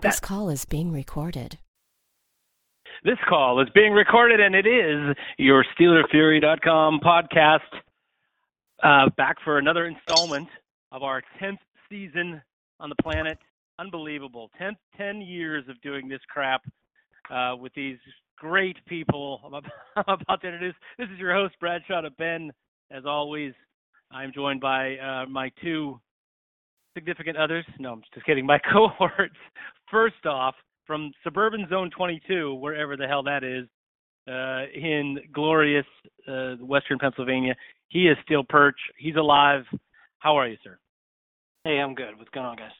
This call is being recorded. This call is being recorded, and it is your SteelerFury.com podcast. Uh, back for another installment of our 10th season on the planet. Unbelievable. 10, 10 years of doing this crap uh, with these great people I'm about to introduce. This is your host, Bradshaw to Ben. As always, I'm joined by uh, my two significant others. No, I'm just kidding. My cohorts. First off, from suburban zone 22, wherever the hell that is, uh, in glorious uh, western Pennsylvania, he is SteelPerch. He's alive. How are you, sir? Hey, I'm good. What's going on, guys?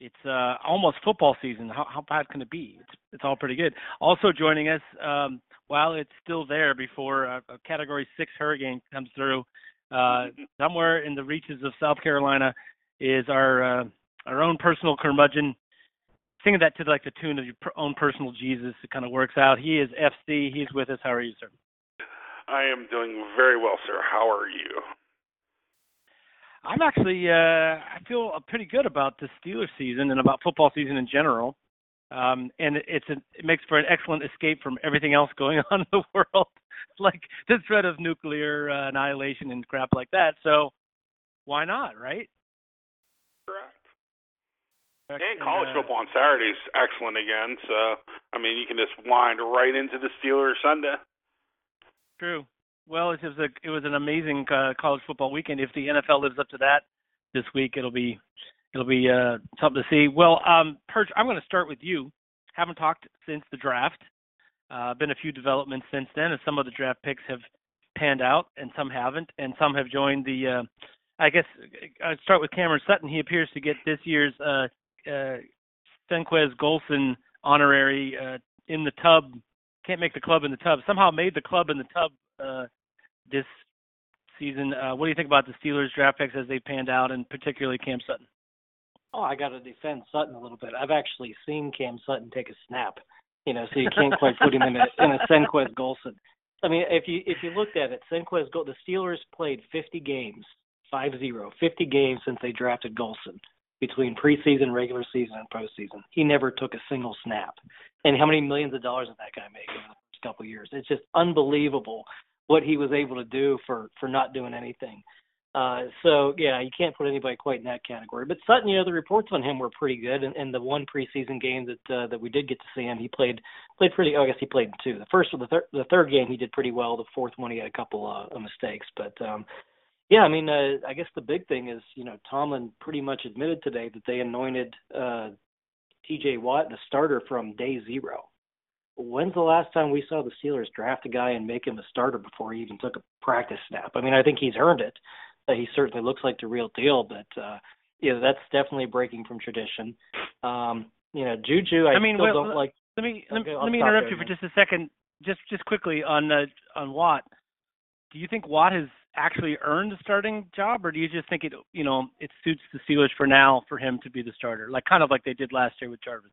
It's uh, almost football season. How, how bad can it be? It's, it's all pretty good. Also joining us, um, while it's still there before a, a Category Six hurricane comes through, uh, somewhere in the reaches of South Carolina is our uh, our own personal curmudgeon. Singing that to like the tune of your own personal Jesus. It kind of works out. He is FC. He's with us. How are you, sir? I am doing very well, sir. How are you? I'm actually uh I feel pretty good about the Steelers season and about football season in general. Um and it's a, it makes for an excellent escape from everything else going on in the world, like the threat of nuclear uh, annihilation and crap like that. So why not, right? Correct. And college uh, football on Saturday is excellent again. So I mean, you can just wind right into the Steelers Sunday. True. Well, it was a it was an amazing uh, college football weekend. If the NFL lives up to that this week, it'll be it'll be uh, something to see. Well, um, Perch, I'm going to start with you. Haven't talked since the draft. Uh, been a few developments since then, and some of the draft picks have panned out, and some haven't, and some have joined the. Uh, I guess I'd start with Cameron Sutton. He appears to get this year's uh, uh, Senquez Golson honorary uh, in the tub. Can't make the club in the tub. Somehow made the club in the tub uh, this season. Uh, what do you think about the Steelers draft picks as they panned out, and particularly Cam Sutton? Oh, I got to defend Sutton a little bit. I've actually seen Cam Sutton take a snap, you know, so you can't quite put him in a in a Senquez Golson. I mean, if you if you looked at it, Senquez the Steelers played 50 games, five zero, 50 games since they drafted Golson between preseason, regular season, and postseason. He never took a single snap. And how many millions of dollars did that guy make over the first couple of years? It's just unbelievable what he was able to do for for not doing anything. Uh, so yeah, you can't put anybody quite in that category. But Sutton, you know, the reports on him were pretty good, and, and the one preseason game that uh, that we did get to see him, he played played pretty. Oh, I guess he played two. The first the third the third game he did pretty well. The fourth one he had a couple uh, of mistakes, but um, yeah, I mean, uh, I guess the big thing is, you know, Tomlin pretty much admitted today that they anointed uh, T.J. Watt the starter from day zero. When's the last time we saw the Steelers draft a guy and make him a starter before he even took a practice snap? I mean, I think he's earned it. Uh, he certainly looks like the real deal, but uh, yeah, that's definitely breaking from tradition. Um, you know, Juju, I, I mean, still well, don't like. Let me let, Okay, let me interrupt there, you for man. just a second, just just quickly on uh, on Watt. Do you think Watt has actually earned the starting job, or do you just think it you know it suits the Steelers for now for him to be the starter, like kind of like they did last year with Jarvis?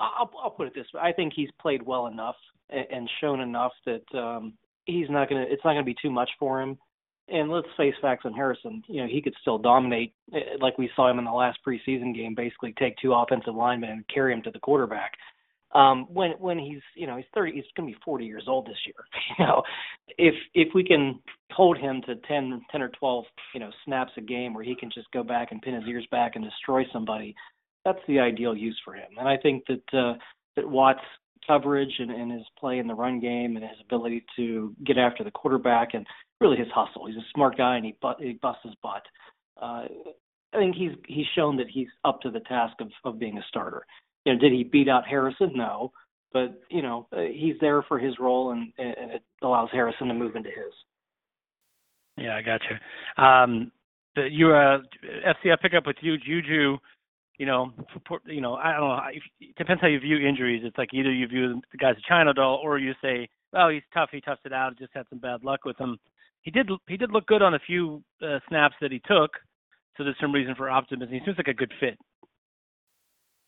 I'll, I'll put it this way: I think he's played well enough and, and shown enough that um, he's not gonna. It's not gonna be too much for him. And let's face facts on Harrison. You know, he could still dominate, eh, like we saw him in the last preseason game. Basically, take two offensive linemen and carry him to the quarterback. Um, when when he's you know he's thirty, he's going to be forty years old this year. You know, if if we can hold him to 10, 10 or twelve you know snaps a game where he can just go back and pin his ears back and destroy somebody, that's the ideal use for him. And I think that uh, that Watt's coverage and, and his play in the run game and his ability to get after the quarterback and really his hustle. He's a smart guy and he but, he busts his butt. Uh, I think he's he's shown that he's up to the task of of being a starter. You know, did he beat out Harrison? No, but you know uh, he's there for his role and, and it allows Harrison to move into his. Yeah, I got you. Um, the, you uh, FC, I pick up with you, Juju. you know, for, you know, I don't know. It depends how you view injuries. It's like either you view the guy's a China doll, or you say, "Oh, he's tough. He toughs it out. Just had some bad luck with him." He did. He did look good on a few uh, snaps that he took, so there's some reason for optimism. He seems like a good fit.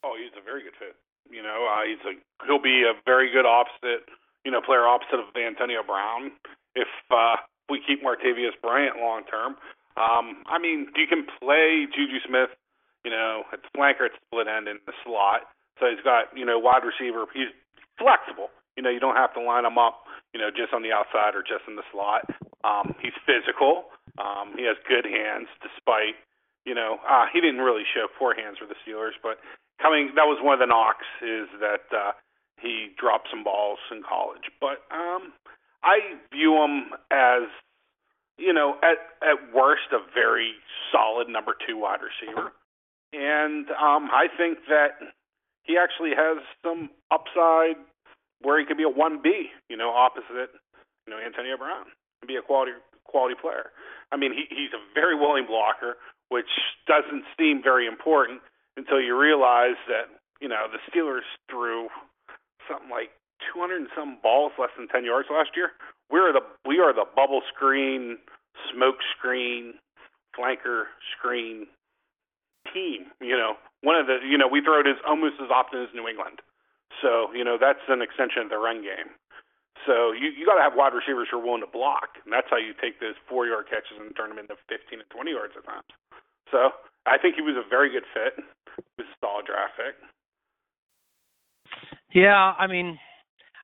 Oh, he's a very good fit. You know, uh, he's a he'll be a very good opposite. You know, player opposite of Antonio Brown if uh, we keep Martavis Bryant long term. Um, I mean, you can play Juju Smith, you know, at the flanker, at the split end, in the slot. So he's got, you know, wide receiver. He's flexible. You know, you don't have to line him up, you know, just on the outside or just in the slot. Um, he's physical. Um, he has good hands, despite, you know, uh, he didn't really show poor hands for the Steelers, but coming, that was one of the knocks is that uh, he dropped some balls in college. But um, I view him as you know, at at worst, a very solid number two wide receiver, and um, I think that he actually has some upside where he could be a one B, you know, opposite, you know, Antonio Brown, and be a quality quality player. I mean, he he's a very willing blocker, which doesn't seem very important until you realize that you know the Steelers threw something like 200 and some balls less than 10 yards last year. We're the we are the bubble screen, smoke screen, flanker screen team. You know, one of the you know we throw it as almost as often as New England. So you know that's an extension of the run game. So you you got to have wide receivers who are willing to block, and that's how you take those four yard catches and turn them into 15 and 20 yards at times. So I think he was a very good fit. He was a solid draft pick. Yeah, I mean,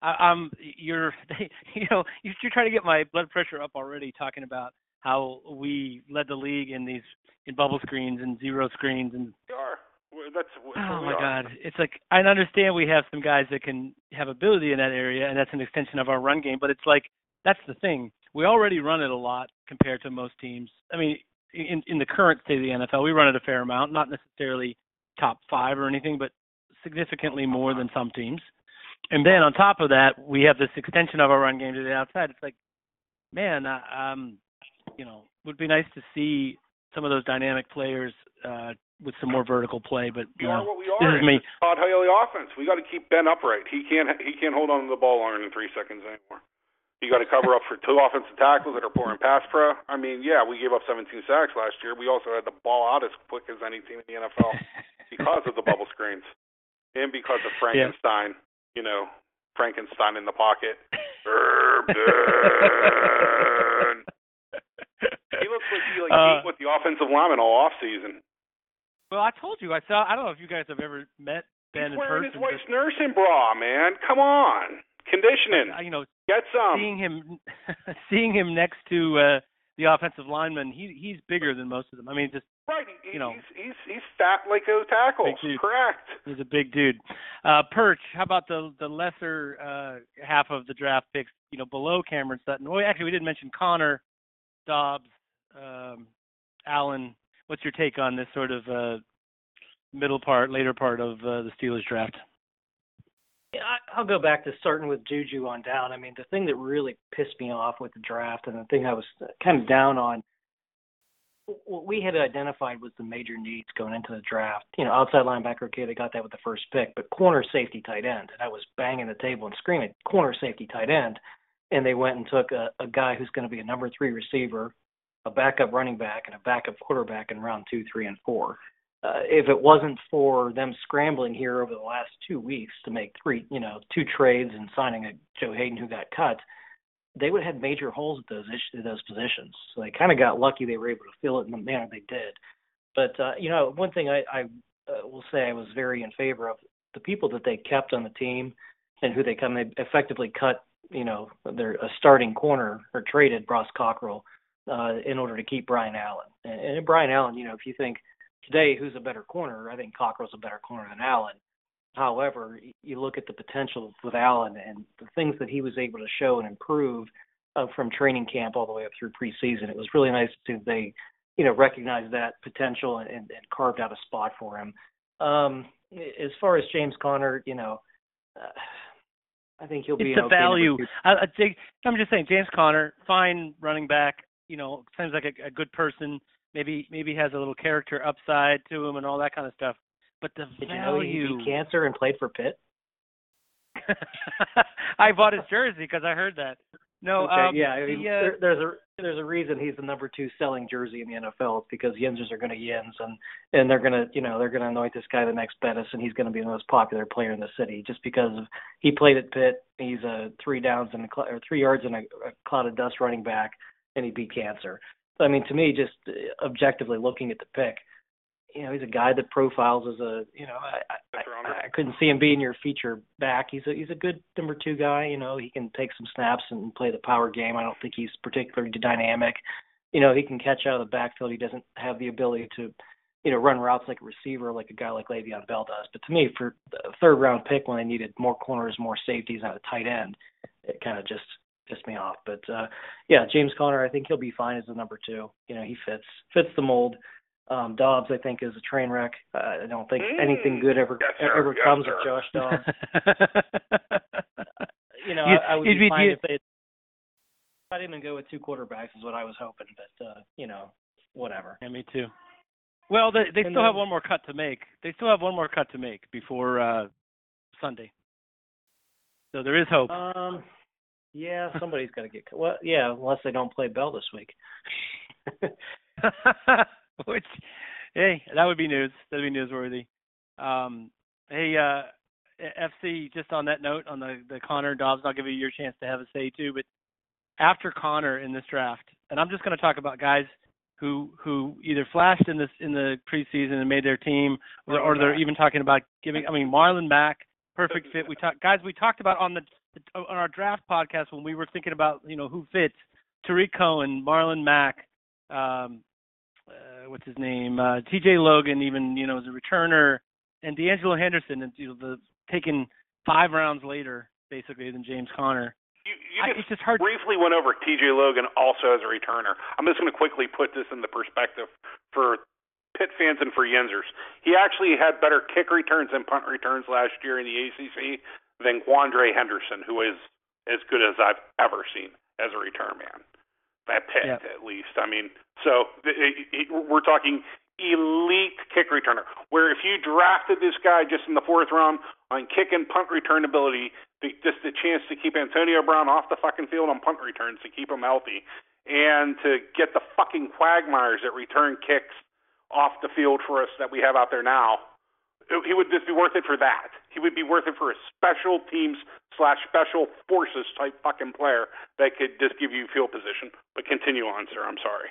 I, um, you're, you know, you're trying to get my blood pressure up already talking about how we led the league in these in bubble screens and zero screens and. We are. That's oh my are. God! It's like I understand we have some guys that can have ability in that area, and that's an extension of our run game. But it's like that's the thing. We already run it a lot compared to most teams. I mean, in in the current state of the NFL, we run it a fair amount, not necessarily top five or anything, but significantly more than some teams. And then on top of that, we have this extension of our run game to the outside. It's like, man, uh, um, you know, would be nice to see some of those dynamic players uh, with some more vertical play. But we you are know, we are. this is me. Todd Haley offense. We got to keep Ben upright. He can't. He can't hold on to the ball longer than three seconds anymore. You got to cover up for two offensive tackles that are pouring pass pro. I mean, yeah, we gave up 17 sacks last year. We also had the ball out as quick as any team in the NFL because of the bubble screens and because of Frankenstein. Yeah. You know, Frankenstein in the pocket. he looks like he like uh, ate with the offensive lineman all off season. Well, I told you I saw. I don't know if you guys have ever met Ben He's in wearing person. his wife's nursing bra, man. Come on, conditioning. Uh, you know, get some. Seeing him, seeing him next to uh the offensive lineman, he he's bigger than most of them. I mean, just right. He, you know, he's he's he's fat like those tackles. Correct. He's a big dude. Uh, Perch, how about the the lesser uh, half of the draft picks? You know, below Cameron Sutton. Well, actually, we didn't mention Conner, Dobbs, um, Allen. What's your take on this sort of uh, middle part, later part of uh, the Steelers draft? Yeah, I'll go back to starting with Juju on down. I mean, the thing that really pissed me off with the draft, and the thing I was kind of down on, what we had identified was the major needs going into the draft. You know, outside linebacker, okay, they got that with the first pick, but corner, safety, tight end. And I was banging the table and screaming, corner, safety, tight end. And they went and took a, a guy who's going to be a number three receiver, a backup running back, and a backup quarterback in round two, three, and four uh, if it wasn't for them scrambling here over the last two weeks to make three, you know, two trades and signing a Joe Haden who got cut, they would have had major holes at those issues, those positions. So they kind of got lucky they were able to fill it in the manner they did. But uh, you know, one thing I, I uh, will say I was very in favor of the people that they kept on the team and who they come they effectively cut, you know, their a starting corner or traded Ross Cockrell uh, in order to keep Brian Allen. And, and Brian Allen, you know, if you think today who's a better corner. I think Cockrell's a better corner than Allen. However, you look at the potential with Allen and the things that he was able to show and improve uh, from training camp all the way up through preseason. It was really nice to they, you know, recognize that potential and, and carved out a spot for him. Um, as far as James Conner, you know, uh, I think he'll be. It's the okay value. I, I think, I'm just saying, James Conner, fine running back. You know, seems like a, a good person maybe maybe has a little character upside to him and all that kind of stuff. But the Did value. you know he beat cancer and played for Pitt? I bought his jersey because I heard that. No, okay, um, yeah, I mean, the, uh, there, there's a there's a reason he's the number two selling jersey in the NFL. It's because Yinzers are going to Yins, and and they're going to you know they're going to anoint this guy the next Bettis, and he's going to be the most popular player in the city just because of he played at Pitt. He's a three downs and a cl- or three yards and a, a cloud of dust running back, and he beat cancer. So I mean, to me, just objectively looking at the pick, you know, he's a guy that profiles as a, you know, I, I, I, couldn't see him being your feature back. He's a he's a good number two guy. You know, he can take some snaps and play the power game. I don't think he's particularly dynamic. You know, he can catch out of the backfield. He doesn't have the ability to, you know, run routes like a receiver, like a guy like Le'Veon Bell does. But to me, for a third round pick when they needed more corners, more safeties, and a tight end, it kind of just pissed me off. But uh yeah, James Conner, I think he'll be fine as the number two. You know, he fits fits the mold. Um, Dobbs, I think, is a train wreck. Uh, I don't think Mm. anything good ever Yes, sir. ever Yes, comes sir. of Josh Dobbs. you know, You- I, I would you'd be be- fine you- if they. I didn't even go with two quarterbacks, is what I was hoping, but uh, you know, whatever. Yeah, me too. Well, they they And still have one more cut to make. They still have one more cut to make before uh Sunday. So there is hope. Um, yeah, somebody's got to get. cut. Well, yeah, unless they don't play Bell this week. Which, hey, that would be news. That'd be newsworthy. Um, hey, uh, FC, just on that note, on the the Conner Dobbs, I'll give you your chance to have a say too. But after Conner in this draft, and I'm just going to talk about guys who who either flashed in this in the preseason and made their team, or, or they're even talking about giving. I mean, Marlon Mack, perfect fit. We talked, guys. We talked about on the on our draft podcast when we were thinking about you know who fits. Tarik Cohen, Marlon Mack, um, what's his name? Uh, T.J. Logan, even you know as a returner, and D'Angelo Henderson, and you know the taken five rounds later basically than James Conner. You, you I, just just hard. briefly went over T.J. Logan also as a returner. I'm just going to quickly put this into perspective for Pitt fans and for Yinzers. He actually had better kick returns and punt returns last year in the ACC than Quadree Henderson, who is as good as I've ever seen as a return man. Pitt, Yeah. at least. I mean, so it- it- we're talking elite kick returner. Where if you drafted this guy just in the fourth round on kick and punt return ability, the, just the chance to keep Antonio Brown off the fucking field on punt returns to keep him healthy, and to get the fucking quagmires that return kicks off the field for us that we have out there now, it- he would just be worth it for that. He would be worth it for a special teams slash special forces type fucking player that could just give you field position. But continue on, sir. I'm sorry.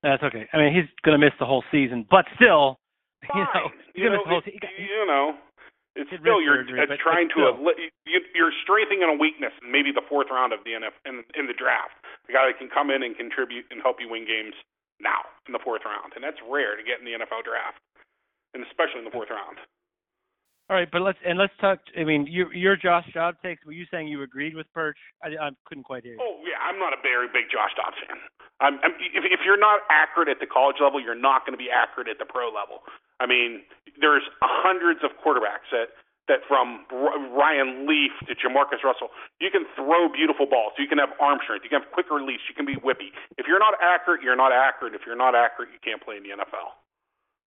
That's okay. I mean, he's going to miss the whole season, but still, Fine. you know, you know, miss the whole it- you know, it's still you're surgery, uh, trying to still. you, you're strengthening a weakness in maybe the fourth round of the NF in, in the draft. The guy that can come in and contribute and help you win games now in the fourth round, and that's rare to get in the NFL draft, and especially in the fourth round. All right, but let's and let's talk. I mean, your your Josh Job takes. Were you saying you agreed with Perch? I, I couldn't quite hear you. Oh yeah, I'm not a very big Josh Dobbs fan. I'm, I'm if if you're not accurate at the college level, you're not going to be accurate at the pro level. I mean, there's hundreds of quarterbacks that that from Ryan Leaf to Jamarcus Russell, you can throw beautiful balls. You can have arm strength. You can have quick release. You can be whippy. If you're not accurate, you're not accurate. If you're not accurate, you can't play in the NFL.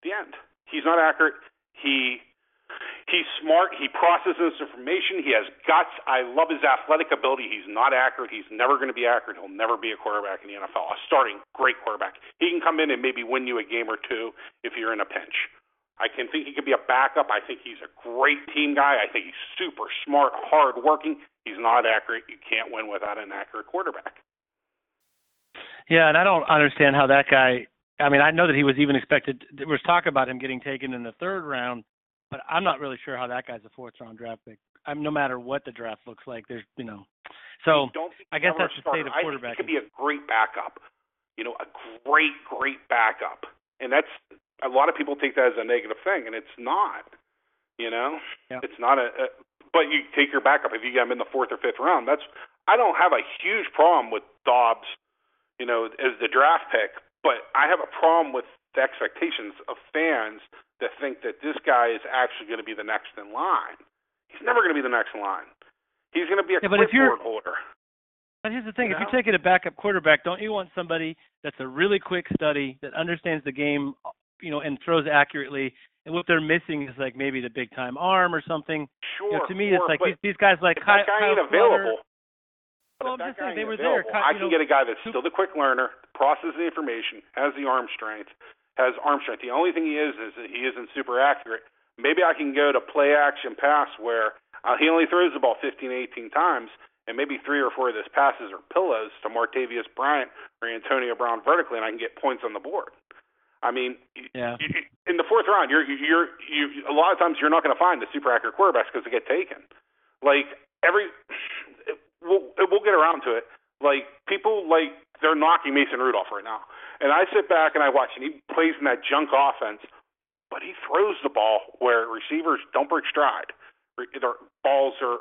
The end. He's not accurate. He He's smart. He processes information. He has guts. I love his athletic ability. He's not accurate. He's never going to be accurate. He'll never be a quarterback in the NFL. A starting great quarterback. He can come in and maybe win you a game or two if you're in a pinch. I can think he could be a backup. I think he's a great team guy. I think he's super smart, hard working. He's not accurate. You can't win without an accurate quarterback. Yeah, and I don't understand how that guy. I mean, I know that he was even expected. There was talk about him getting taken in the third round, but I'm not really sure how that guy's a fourth round draft pick. I'm no matter what the draft looks like. There's, you know, so don't I guess that's the state of I think quarterback. he could be a great backup. You know, a great, great backup, and that's a lot of people take that as a negative thing, and it's not. You know, Yeah. it's not a, a. But you take your backup if you get him in the fourth or fifth round. That's I don't have a huge problem with Dobbs, you know, as the draft pick, but I have a problem with the expectations of fans that think that this guy is actually going to be the next in line. He's never going to be the next in line. He's going to be a Yeah, but if you're- clipboard holder. But here's the thing: You if know? you're taking a backup quarterback, don't you want somebody that's a really quick study that understands the game, you know, and throws accurately, and what they're missing is like maybe the big time arm or something. Sure. You know, to me, sure, it's like these, these guys like if Kyle, that guy ain't Flutter- available. but Well, I'm just saying they were there. available, Kyle- I can know, get a guy that's still the quick learner, processes the information, has the arm strength, has arm strength. The only thing he is is that he isn't super accurate. Maybe I can go to play action pass where uh, he only throws the ball 15, 18 times, and maybe three or four of those passes are pillows to Martavis Bryant or Antonio Brown vertically, and I can get points on the board. I mean, Yeah. in the fourth round, you're you're you a lot of times you're not going to find the super accurate quarterbacks because they get taken. Like every, we'll we'll get around to it. Like people like they're knocking Mason Rudolph right now, and I sit back and I watch, and he plays in that junk offense, but he throws the ball where receivers don't break stride. Their balls are.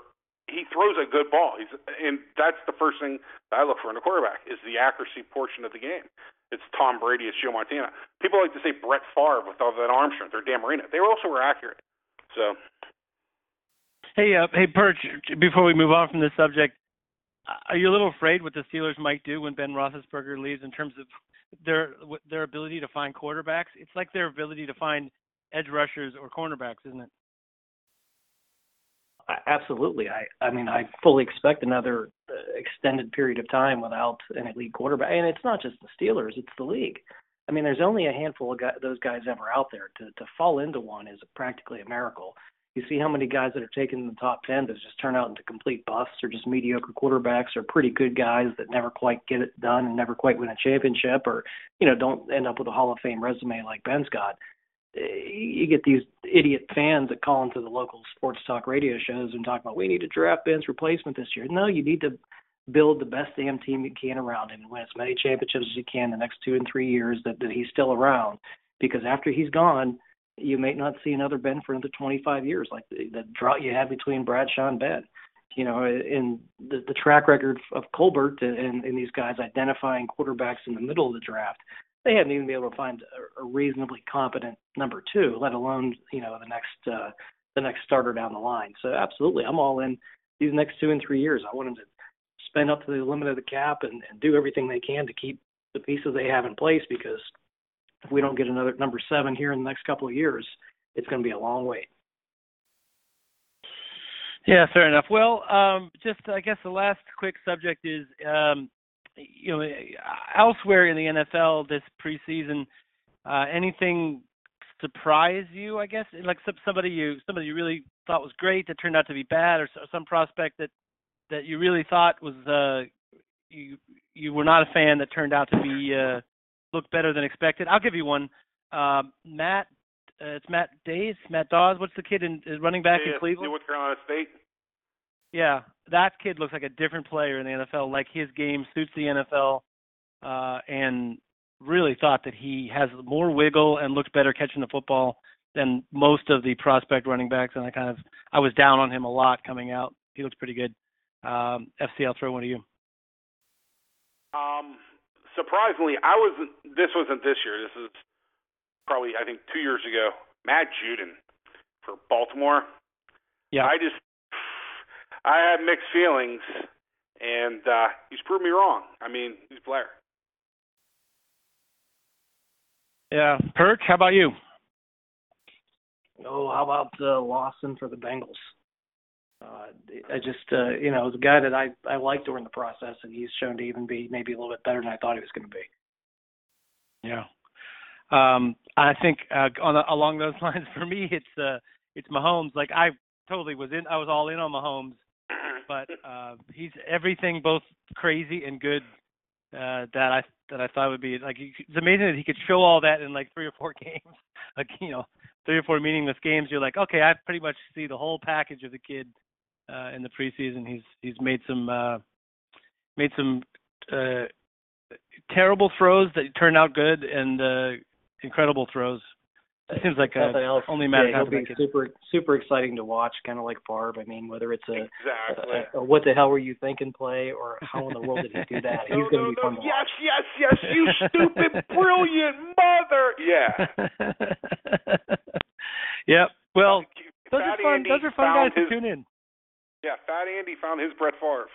He throws a good ball. He's and that's the first thing that I look for in a quarterback is the accuracy portion of the game. It's Tom Brady, it's Joe Montana. People like to say Brett Favre with all that arm strength or Dan Marino. They also were accurate. So Hey, uh, hey, Perch. Before we move on from this subject, are you a little afraid what the Steelers might do when Ben Roethlisberger leaves in terms of their their ability to find quarterbacks? It's like their ability to find edge rushers or cornerbacks, isn't it? Absolutely. I I mean, I fully expect another uh, extended period of time without an elite quarterback. And it's not just the Steelers; it's the league. I mean, there's only a handful of guys, those guys ever out there. To to fall into one is practically a miracle. You see how many guys that are taken in the top ten that just turn out into complete busts, or just mediocre quarterbacks, or pretty good guys that never quite get it done and never quite win a championship, or you know don't end up with a Hall of Fame resume like Ben's got eh, you get these idiot fans that call into the local sports talk radio shows and talk about we need to draft Ben's replacement this year. No, you need to build the best damn team you can around him and win as many championships as you can the next two and three years that, that he's still around. Because after he's gone, you may not see another Ben for another 25 years, like the, the drought you had between Bradshaw and Ben. You know, in the, the track record of Colbert and, and these guys identifying quarterbacks in the middle of the draft, they hadn't even been able to find a, a reasonably competent number two, let alone you know the next uh, the next starter down the line. So absolutely, I'm all in these next two and three years. I want them to spend up to the limit of the cap and, and do everything they can to keep the pieces they have in place because if we don't get another number seven here in the next couple of years, it's going to be a long wait. Yeah, fair enough. Well, um, just I guess the last quick subject is, um, you know, elsewhere in the NFL this preseason, uh, anything surprise you? I guess like some, somebody you somebody you really thought was great that turned out to be bad, or so- some prospect that that you really thought was uh, you you were not a fan that turned out to be uh, look better than expected. I'll give you one. Um, Matt, uh, it's Matt Dayes, Matt Dawes. What's the kid in is running back in Cleveland? North Carolina State. Yeah, that kid looks like a different player in the NFL. Like his game suits the NFL, uh, and really thought that he has more wiggle and looks better catching the football than most of the prospect running backs. And I kind of I was down on him a lot coming out. He looks pretty good. Um, FC, I'll throw one to you. Um, surprisingly, I wasn't. This wasn't this year. This is probably I think two years ago. Matt Judon for Baltimore. Yeah. I just I had mixed feelings, and uh, he's proved me wrong. I mean, he's Blair. Yeah, Perch. How about you? Oh, how about uh, Lawson for the Bengals? Uh, I just, uh, you know, the guy that I I liked during the process, and he's shown to even be maybe a little bit better than I thought he was going to be. Yeah. Um, I think uh, on along those lines for me, it's uh, it's Mahomes. Like I totally was in. I was all in on Mahomes, but uh, he's everything, both crazy and good. Uh, that I that I thought would be like it's amazing that he could show all that in like three or four games, like you know, three or four meaningless games. You're like, okay, I pretty much see the whole package of the kid uh, in the preseason. He's he's made some uh, made some uh, terrible throws that turned out good and uh, incredible throws. It seems like uh, Nothing else. only matter yeah, how he'll be super super exciting to watch, kind of like Favre. I mean, whether it's a, exactly. a, a what the hell were you thinking play or how in the world did he do that? He's no, going to no, be no. fun to yes, watch. yes, yes. You stupid, brilliant mother. Yeah. yep. Well, those Fat are fun. Andy Those are fun guys his, to tune in. Yeah, Fat Andy found his Brett Favre.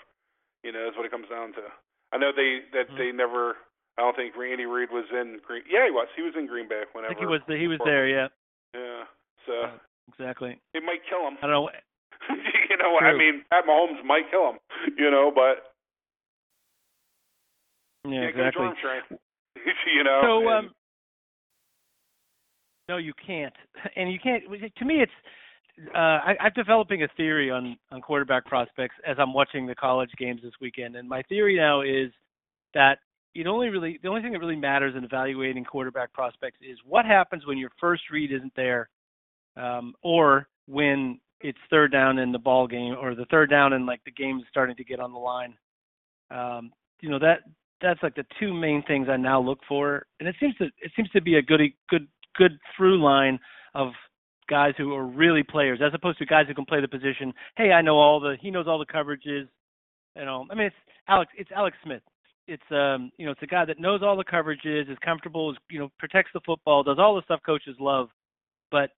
You know, is what it comes down to. I know they that Mhm. they never. I don't think Andy Reid was in Green. Yeah, he was. He was in Green Bay whenever. I think he was the, he was there. Yeah. Yeah. So exactly. It might kill him. I don't know. you know, True. I mean, Pat Mahomes might kill him. You know, but yeah, exactly. you know. So, and, um, no, you can't, and you can't. To me, it's. Uh, I, I'm developing a theory on on quarterback prospects as I'm watching the college games this weekend, and my theory now is that it only really the only thing that really matters in evaluating quarterback prospects is what happens when your first read isn't there, um, or when it's third down in the ball game, or the third down and like the game is starting to get on the line. Um, you know that that's like the two main things I now look for, and it seems to it seems to be a good good good through line of guys who are really players, as opposed to guys who can play the position. Hey, I know all the he knows all the coverages. You know, I mean, it's Alex it's Alex Smith. It's um you know it's a guy that knows all the coverages, is comfortable, is you know protects the football, does all the stuff coaches love. But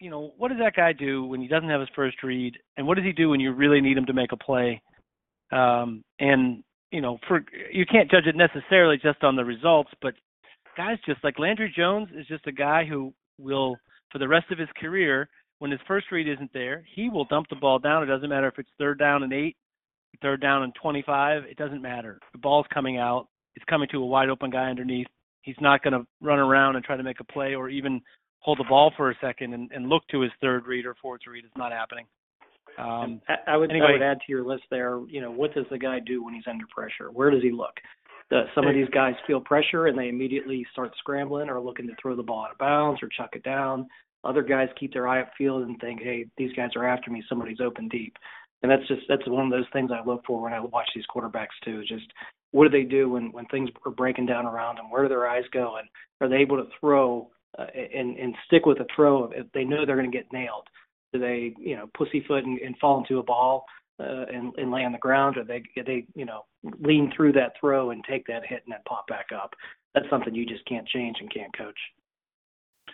you know what does that guy do when he doesn't have his first read, and what does he do when you really need him to make a play? Um, and you know, for you can't judge it necessarily just on the results, but guys just like Landry Jones is just a guy who will, for the rest of his career, when his first read isn't there, he will dump the ball down. It doesn't matter if it's third down and eight, third down and 25. It doesn't matter. The ball's coming out. It's coming to a wide open guy underneath. He's not going to run around and try to make a play or even hold the ball for a second and, and look to his third read or fourth read. It's not happening. Um, I, I would anyway. I would add to your list there. You know, what does the guy do when he's under pressure? Where does he look? Some of these guys feel pressure and they immediately start scrambling or looking to throw the ball out of bounds or chuck it down. Other guys keep their eye upfield and think, hey, these guys are after me. Somebody's open deep. And that's just that's one of those things I look for when I watch these quarterbacks too. Is just what do they do when when things are breaking down around them? Where do their eyes go? And are they able to throw uh, and and stick with a throw if they know they're going to get nailed? Do they, you know, pussyfoot and, and fall into a ball uh, and, and lay on the ground, or they they, you know, lean through that throw and take that hit and then pop back up? That's something you just can't change and can't coach.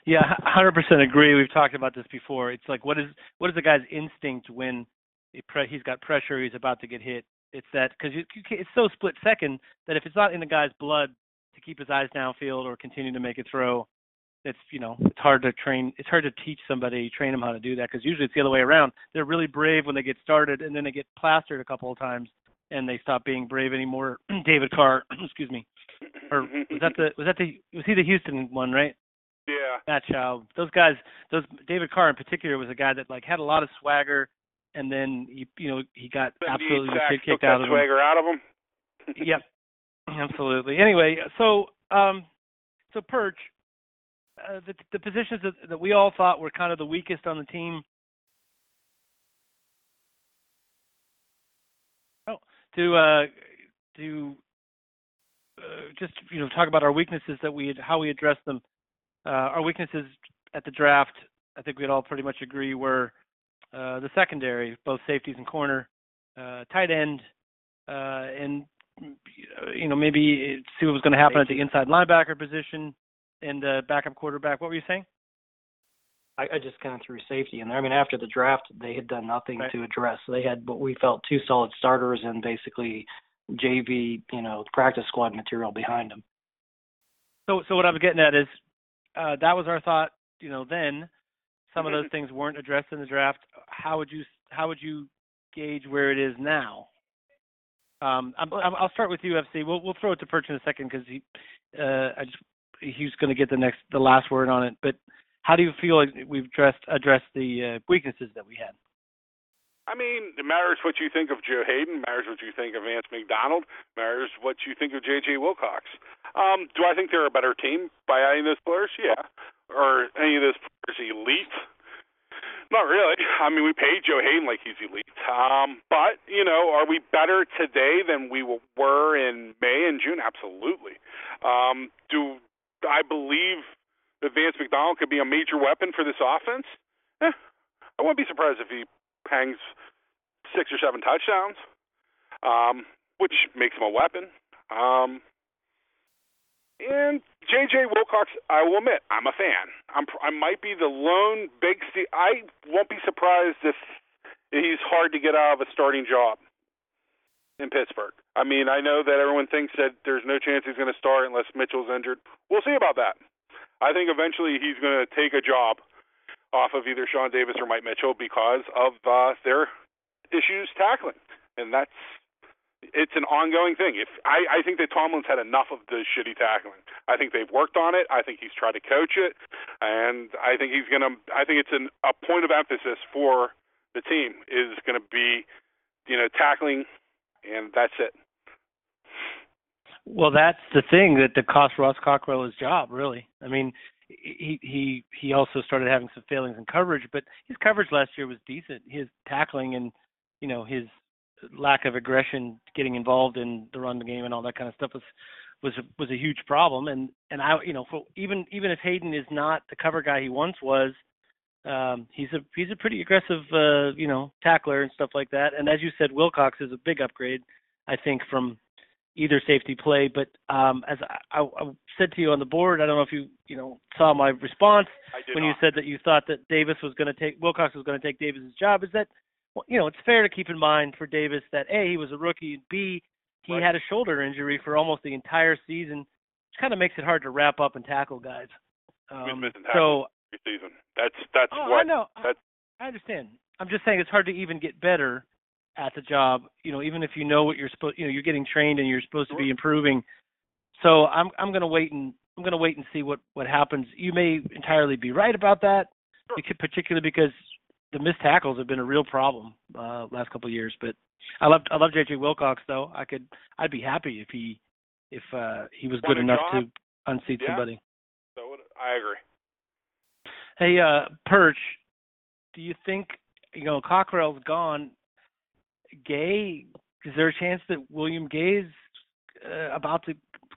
Yeah, hundred percent agree. We've talked about this before. It's like what is what is the guy's instinct when he's got pressure, he's about to get hit. It's that because it's so split second that if it's not in the guy's blood to keep his eyes downfield or continue to make a throw, it's you know it's hard to train it's hard to teach somebody train them how to do that because usually it's the other way around. They're really brave when they get started and then they get plastered a couple of times and they stop being brave anymore. David carr excuse me. Or was that the was that the was he the houston one right? Yeah. That child. Those guys those david carr in particular was a guy that like had a lot of swagger and then he you know he got absolutely kicked out of him. swagger out of him. Yep. Absolutely. Anyway so um so perch uh, the, the positions that, that we all thought were kind of the weakest on the team. Oh, to uh, to uh, just you know talk about our weaknesses that we had, how we addressed them. Uh, our weaknesses at the draft, I think we'd all pretty much agree were uh, the secondary, both safeties and corner, uh, tight end, uh, and you know maybe see what was going to happen at the inside linebacker position and the backup quarterback. What were you saying? I, I just kind of threw safety in there. I mean, after the draft, they had done nothing Right. to address. They had what we felt two solid starters and basically JV, you know, practice squad material behind them. So, so what I'm getting at is uh, that was our thought. You know, then some of those things weren't addressed in the draft. How would you how would you gauge where it is now? Um, I'm, I'm, I'll start with UFC. We'll we'll throw it to Perch in a second because he uh, I just he's going to get the next the last word on it. But how do you feel like we've addressed addressed the uh, weaknesses that we had? I mean, it matters what you think of Joe Haden, matters what you think of Vance McDonald, matters what you think of J.J. Wilcox. Um, do I think they're a better team by of those players? Yeah. Or any of those players elite? Not really. I mean, we paid Joe Haden like he's elite. Um, but, you know, are we better today than we were in May and June? Absolutely. Um, do I believe that Vance McDonald could be a major weapon for this offense? Eh, I wouldn't be surprised if he hangs six or seven touchdowns, um, which makes him a weapon. Um, and J.J. Wilcox, I will admit, I'm a fan. I'm, I might be the lone big. I won't be surprised if he's hard to get out of a starting job in Pittsburgh. I mean, I know that everyone thinks that there's no chance he's going to start unless Mitchell's injured. We'll see about that. I think eventually he's going to take a job off of either Sean Davis or Mike Mitchell because of uh, their issues tackling, and that's it's an ongoing thing. If I, I think that Tomlin's had enough of the shitty tackling. I think they've worked on it. I think he's tried to coach it, and I think he's gonna. I think it's an, a point of emphasis for the team is going to be, you know, tackling, and that's it. Well, that's the thing that that cost Ross Cockrell his job. Really, I mean, he he he also started having some failings in coverage, but his coverage last year was decent. His tackling and you know his lack of aggression, getting involved in the run of the game and all that kind of stuff was was was a huge problem. And and I you know for even even if Haden is not the cover guy he once was, um, he's a he's a pretty aggressive uh, you know tackler and stuff like that. And as you said, Wilcox is a big upgrade, I think from either safety play. But um, as I, I, I said to you on the board, I don't know if you you know saw my response when not. you said that you thought that Davis was going to take Wilcox was going to take Davis's job. Is that well, you know, it's fair to keep in mind for Davis that A, he was a rookie, and B, he right. had a shoulder injury for almost the entire season, which kind of makes it hard to wrap up and tackle guys. Um, so season. That's that's oh, what I know. That's, I understand. I'm just saying it's hard to even get better at the job. You know, even if you know what you're supposed, you know, you're getting trained and you're supposed sure. to be improving. So I'm I'm going to wait and I'm going to wait and see what what happens. You may entirely be right about that, sure. particularly because the missed tackles have been a real problem uh last couple of years. But I love I love JJ Wilcox though. I could I'd be happy if he if uh he was good enough job? to unseat yeah. somebody. So I agree. Hey, uh Perch, do you think you know Cockrell's gone? Gay, is there a chance that William Gay's uh, about to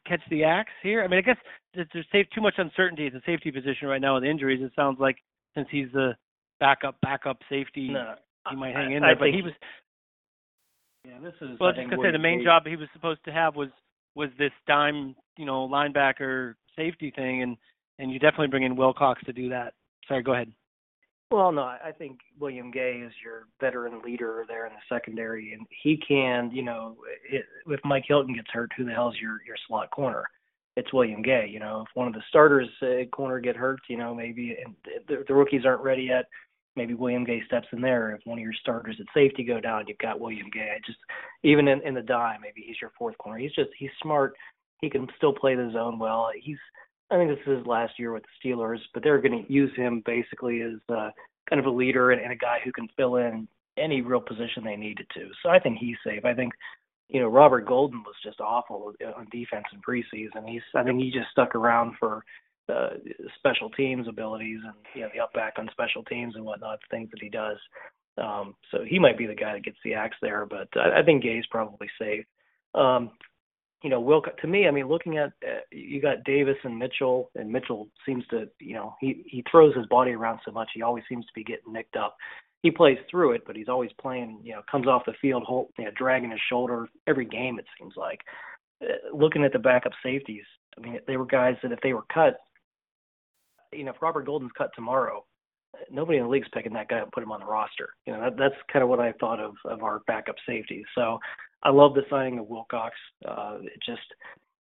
catch the axe here? I mean, I guess there's, too much uncertainty at the safety position right now with injuries. It sounds like since he's the backup backup safety. No, he might hang in I, there, I but he was. Yeah, this is. Well, I just gonna say the main job he was supposed to have was was this dime, you know, linebacker safety thing, and and you definitely bring in Wilcox to do that. Sorry, go ahead. Well, no, I think William Gay is your veteran leader there in the secondary, and he can, you know, if Mike Hilton gets hurt, who the hell's your your slot corner? It's William Gay. You know, if one of the starters uh, corner get hurt, you know, maybe and the, the rookies aren't ready yet. Maybe William Gay steps in there. If one of your starters at safety go down, you've got William Gay. I just even in, in the dime, maybe he's your fourth corner. He's just he's smart. He can still play the zone well. He's I think this is his last year with the Steelers, but they're going to use him basically as uh, kind of a leader and, and a guy who can fill in any real position they needed to. So I think he's safe. I think you know Robert Golden was just awful on defense in preseason. He's I think he just stuck around for uh, special teams abilities and you know the up back on special teams and whatnot, things that he does. Um, so he might be the guy that gets the axe there, but I, I think Gay's probably safe. Um, you know, Wilk to me, I mean, looking at uh, you got Davis and Mitchell, and Mitchell seems to, you know, he he throws his body around so much, he always seems to be getting nicked up. He plays through it, but he's always playing, you know, comes off the field, hold, you know, dragging his shoulder every game. It seems like. Uh, looking at the backup safeties, I mean, they were guys that if they were cut, you know, if Robert Golden's cut tomorrow, nobody in the league's picking that guy and put him on the roster. You know, that, that's kind of what I thought of of our backup safety. So I love the signing of Wilcox. Uh, it just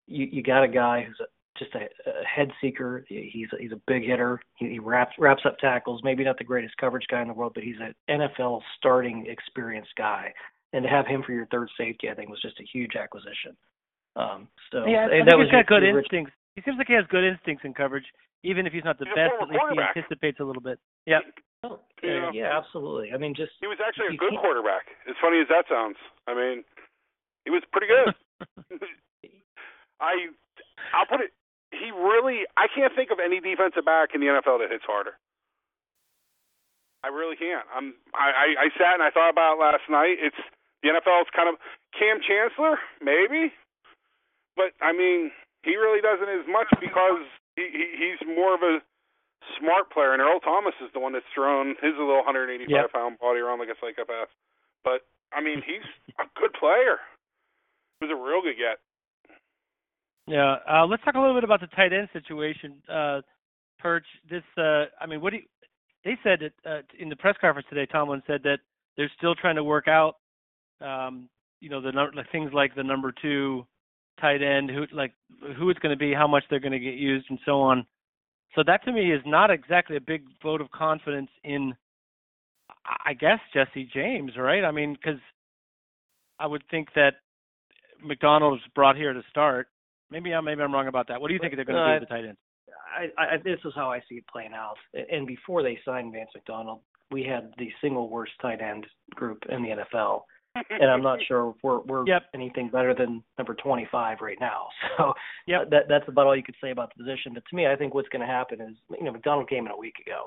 you you got a guy who's a, just a, a head seeker. He's a, he's a big hitter. He, he wraps wraps up tackles. Maybe not the greatest coverage guy in the world, but he's an NFL starting experienced guy. And to have him for your third safety, I think was just a huge acquisition. Um, so yeah, I that think was he's got good instincts. He seems like he has good instincts in coverage, even if he's not the He's a best. At former least he quarterback. anticipates a little bit. Yep. Oh, Yeah. yeah, yeah, absolutely. I mean, just He was actually a good can't- quarterback. As funny as that sounds. I mean, he was pretty good. I I'll put it. He really. I can't think of any defensive back in the NFL that hits harder. I really can't. I'm. I, I I sat and I thought about it last night. It's the NFL's kind of Kam Chancellor, maybe, but I mean, he really doesn't as much because he, he he's more of a smart player, and Earl Thomas is the one that's thrown his little 185 Yep. pound body around like a psychopath. But I mean, he's a good player. He was a real good get. Yeah. Uh, let's talk a little bit about the tight end situation. Uh, Perch, this. Uh, I mean, what do you? They said that uh, in the press conference today, Tomlin said that they're still trying to work out, um, you know, the num- like things like the number two tight end, who like who it's going to be, how much they're going to get used, and so on. So that to me is not exactly a big vote of confidence in, I guess Jesse James, right? I mean, because I would think that McDonald was brought here to start. Maybe I'm maybe I'm wrong about that. What do you think they're going to do with the tight ends? I, I, this is how I see it playing out. And before they signed Vance McDonald, we had the single worst tight end group in the NFL. And I'm not sure we're we're yep. anything better than number 25 right now. So yeah, that that's about all you could say about the position. But to me, I think what's going to happen is you know McDonald came in a week ago.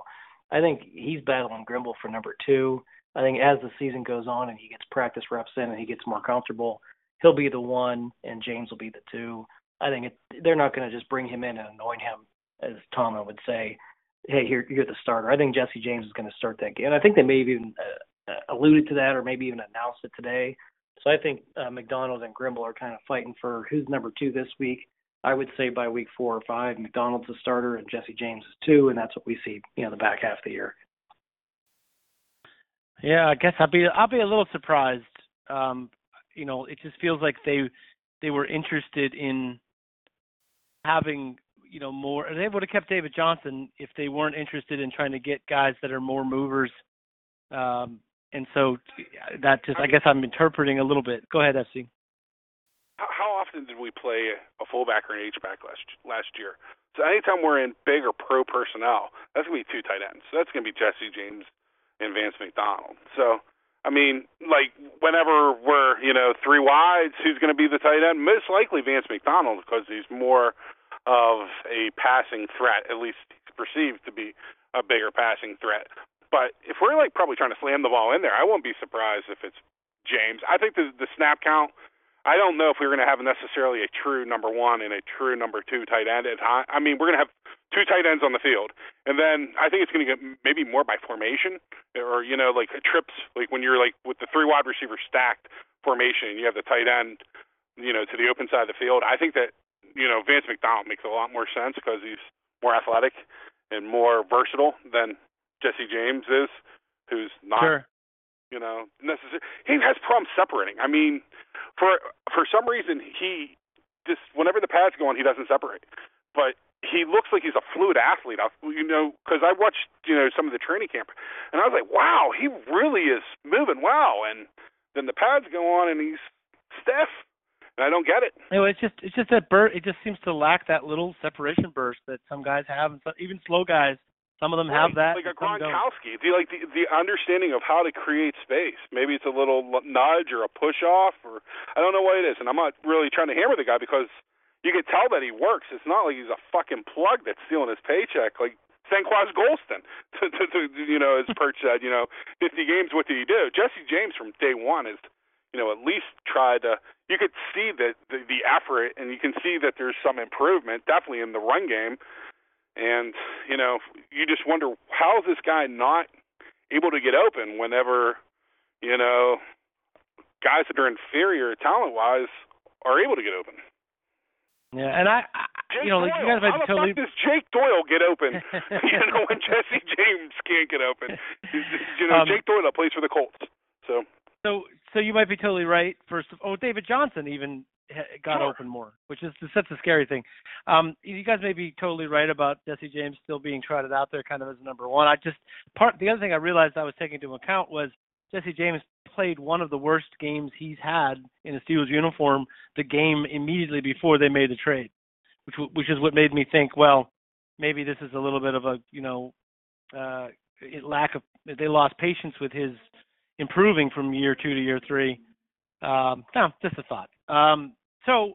I think he's battling Grimble for number two. I think as the season goes on and he gets practice reps in and he gets more comfortable, he'll be the one and James will be the two. I think it, they're not going to just bring him in and anoint him, as Tomlin would say, hey, here, you're the starter. I think Jesse James is going to start that game. And I think they may have even uh, alluded to that or maybe even announced it today. So I think uh, McDonald and Grimble are kind of fighting for who's number two this week. I would say by week four or five, McDonald's a starter and Jesse James is two, and that's what we see, you know, the back half of the year. Yeah, I guess I'll be I'll be a little surprised. Um, you know, it just feels like they they were interested in having you know more. They would have kept David Johnson if they weren't interested in trying to get guys that are more movers. Um, and so that just I guess I'm interpreting a little bit. Go ahead, FC. How often did we play a fullback or an H back last last year? So anytime we're in big or pro personnel, that's gonna be two tight ends. So that's gonna be Jesse James and Vance McDonald. So I mean, like whenever we're you know three wides, who's to be the tight end? Most likely Vance McDonald because he's more of a passing threat. At least he's perceived to be a bigger passing threat. But if we're like probably trying to slam the ball in there, I won't be surprised if it's James. I think the the snap count. I don't know if we're going to have necessarily a true number one and a true number two tight end. I mean, we're going to have two tight ends on the field. And then I think it's going to get maybe more by formation or, you know, like trips, like when you're like with the three wide receiver stacked formation, and you have the tight end, you know, to the open side of the field. I think that, you know, Vance McDonald makes a lot more sense because he's more athletic and more versatile than Jesse James is, who's not, sure. you know, necessary. He has problems separating. I mean, for for some reason he just whenever the pads go on, he doesn't separate. But he looks like he's a fluid athlete. I, you know, because I watched you know some of the training camp, and I was like, wow, he really is moving well. And then the pads go on, and he's stiff, and I don't get it. No, it's just it's just that burst. It just seems to lack that little separation burst that some guys have, and so, even slow guys. Some of them right. have that. Like a Gronkowski, the like the the understanding of how to create space. Maybe it's a little nudge or a push off, or I don't know what it is. And I'm not really trying to hammer the guy because you can tell that he works. It's not like he's a fucking plug that's stealing his paycheck. Like Senquez Golson, to, to, to, you know, as Perch said, you know, 50 games, what did he do? Jesse James from day one has, you know, at least tried to. You could see that the, the effort, and you can see that there's some improvement, definitely in the run game. And you know, you just wonder how is this guy not able to get open whenever, you know, guys that are inferior talent-wise are able to get open. Yeah, and I, I you know, Doyle. you guys might How be the totally. fuck does Jack Doyle get open? you know, when Jesse James can't get open. You know, Um, Jack Doyle plays for the Colts. So So, so you might be totally right. First, of, oh, David Johnson even got Sure. open more, which is that's a scary thing. Um, you guys may be totally right about Jesse James still being trotted out there, kind of as number one. I just part the other thing I realized I was taking into account was Jesse James played one of the worst games he's had in a Steelers uniform the game immediately before they made the trade, which which is what made me think, well, maybe this is a little bit of a you know uh, it- lack of they lost patience with his improving from year two to year three. Um, no, just a thought. Um, so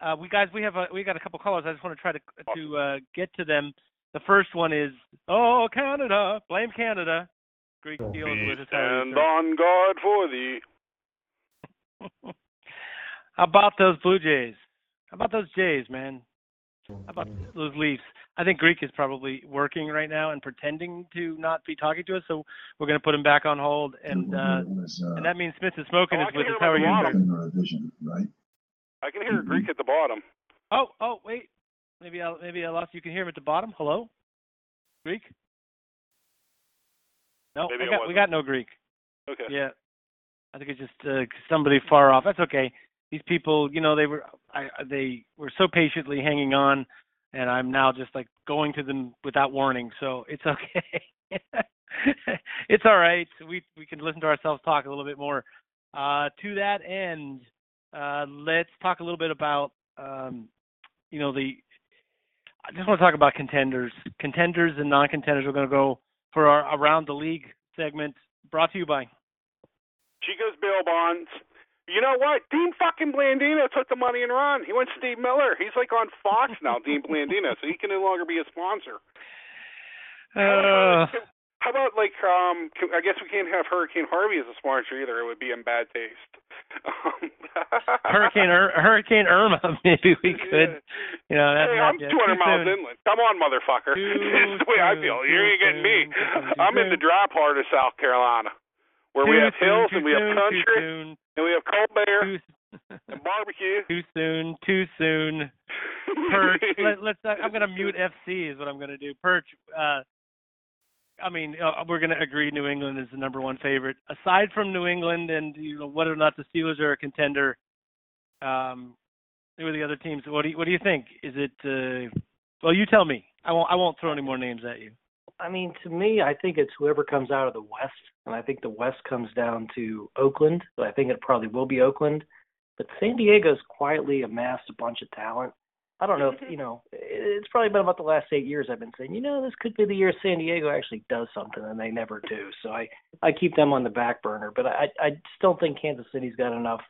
uh, we guys we have a, we got a couple callers. I just want to try to to uh, get to them. The first one is oh Canada, blame Canada. Greek deals with us. stand on guard for thee. How about those Blue Jays? How about those Jays, man? How about those Leafs? I think Greek is probably working right now and pretending to not be talking to us, so we're going to put him back on hold, and uh, and that means Smith is smoking Oh, I is with us. How are you? bottom. sir? vision, right? I can hear Greek at the bottom. Oh, oh, wait. Maybe I maybe I lost. You can hear him at the bottom. Hello, Greek. No, Maybe we got we got no Greek. Okay. Yeah, I think it's just uh, somebody far off. That's okay. These people, you know, they were I, they were so patiently hanging on. and I'm now just like going to them without warning. So it's okay. it's all right. We we can listen to ourselves talk a little bit more. Uh, to that end, uh, let's talk a little bit about um, you know the. I just want to talk about contenders, contenders and non-contenders. We're going to go for our around the league segment, brought to you by Chico's bail bonds. You know what? Dean fucking Blandino took the money and run. He went to Steve Miller. He's like on Fox now, Dean Blandino, so he can no longer be a sponsor. Uh, How about like um? I guess we can't have Hurricane Harvey as a sponsor either. It would be in bad taste. Hurricane Ir- Hurricane Irma, maybe we could. You know, that's hey, I'm 200 miles soon. inland. Come on, motherfucker. That's the way I feel. You ain't getting me. I'm in the dry part of South Carolina, where we have hills and we have country soon. and we have cold Too, and barbecue. too soon. Too soon. Perch. Let, let's. Uh, I'm gonna mute FC. Is what I'm gonna do. Perch. Uh, I mean, uh, we're gonna agree New England is the number one favorite. Aside from New England and you know whether or not the Steelers are a contender, um, who are the other teams? What do you What do you think? Is it? Uh, well, you tell me. I won't. I won't throw any more names at you. I mean, to me, I think it's whoever comes out of the West, and I think the West comes down to Oakland. But I think it probably will be Oakland. But San Diego's quietly amassed a bunch of talent. I don't know if mm-hmm. you know. It's probably been about the last eight years I've been saying, you know, this could be the year San Diego actually does something, and they never do. So I I keep them on the back burner. But I I still think Kansas City's got enough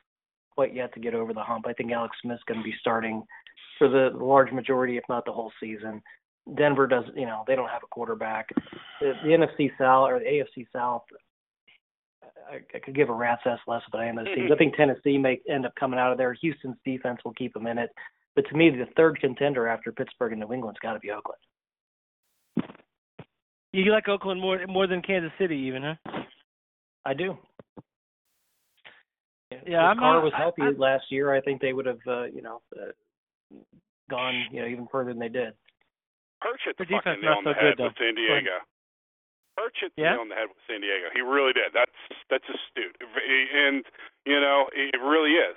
quite yet to get over the hump. I think Alex Smith's going to be starting for the large majority, if not the whole season. Denver does, you know, they don't have a quarterback. The, the NFC South or the AFC South, I, I could give a rat's ass less if I am those teams. I mm-hmm. think Tennessee may end up coming out of there. Houston's defense will keep them in it. But to me, the third contender after Pittsburgh and New England's got to be Oakland. You like Oakland more more than Kansas City, even, huh? I do. Yeah, if I'm Carr not- was I- healthy I- last year, I think they would have, uh, you know, uh, gone, you know, even further than they did. Perch hit the Their fucking defense nail not on the so head good, with. San Diego. Perch hit the Yeah? nail on the head with San Diego. He really did. That's that's astute, and you know it really is.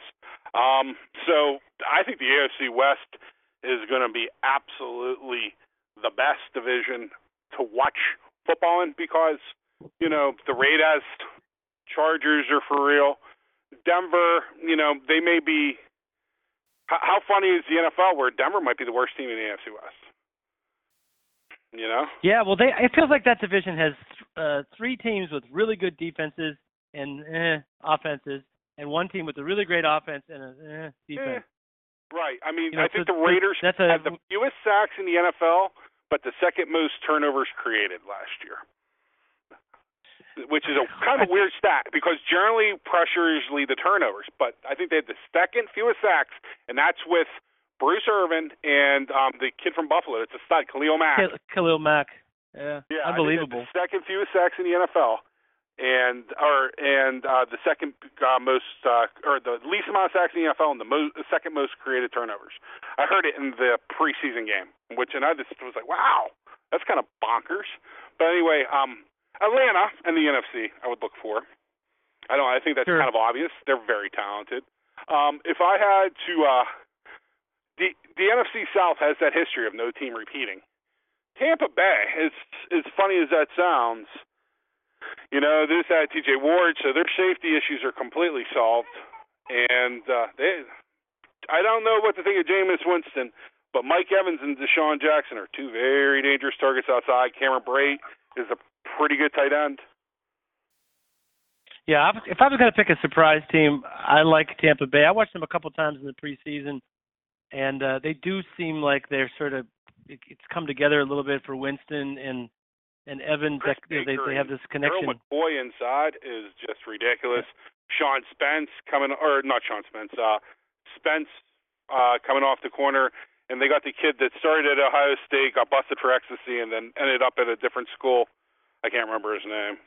Um, so I think the AFC West is going to be absolutely the best division to watch football in because you know the Raiders, Chargers are for real. Denver, you know they may be. How, funny is the NFL where Denver might be the worst team in the AFC West? You know. Yeah, well, they it feels like that division has uh, three teams with really good defenses and eh, offenses, and one team with a really great offense and a eh, defense. Eh, right. I mean, You know, I think so- the so Raiders that's a- had the fewest sacks in the NFL, but the second most turnovers created last year. Which is a kind of weird stat because generally pressures lead the turnovers, but I think they had the second fewest sacks, and that's with Bruce Irvin and um the kid from Buffalo. It's a stud, Khalil Mack. Khalil Mack. Yeah, Yeah, unbelievable. second fewest sacks in the NFL, and or and uh, the second uh, most uh, or the least amount of sacks in the NFL, and the the second most created turnovers. I heard it in the preseason game, which and I just was like, wow, that's kind of bonkers. But anyway, um, Atlanta and the NFC, I would look for. I don't. I think that's Sure. kind of obvious. They're very talented. Um, if I had to, uh, the the NFC South has that history of no team repeating. Tampa Bay, as as funny as that sounds, you know, this had T.J. Ward, so their safety issues are completely solved, and uh, they. I don't know what to think of Jameis Winston, but Mike Evans and DeSean Jackson are two very dangerous targets outside. Cameron Brate is a pretty good tight end. Yeah, if I was going to pick a surprise team, I like Tampa Bay. I watched them a couple times in the preseason, and uh, they do seem like they're sort of it, it's come together a little bit for Winston and and Evan. Chris That, they Baker they have this connection. Earl McCoy inside is just ridiculous. Sean Spence coming, or not Sean Spence, uh, Spence uh, coming off the corner, and they got the kid that started at Ohio State, got busted for ecstasy, and then ended up at a different school. I can't remember his name.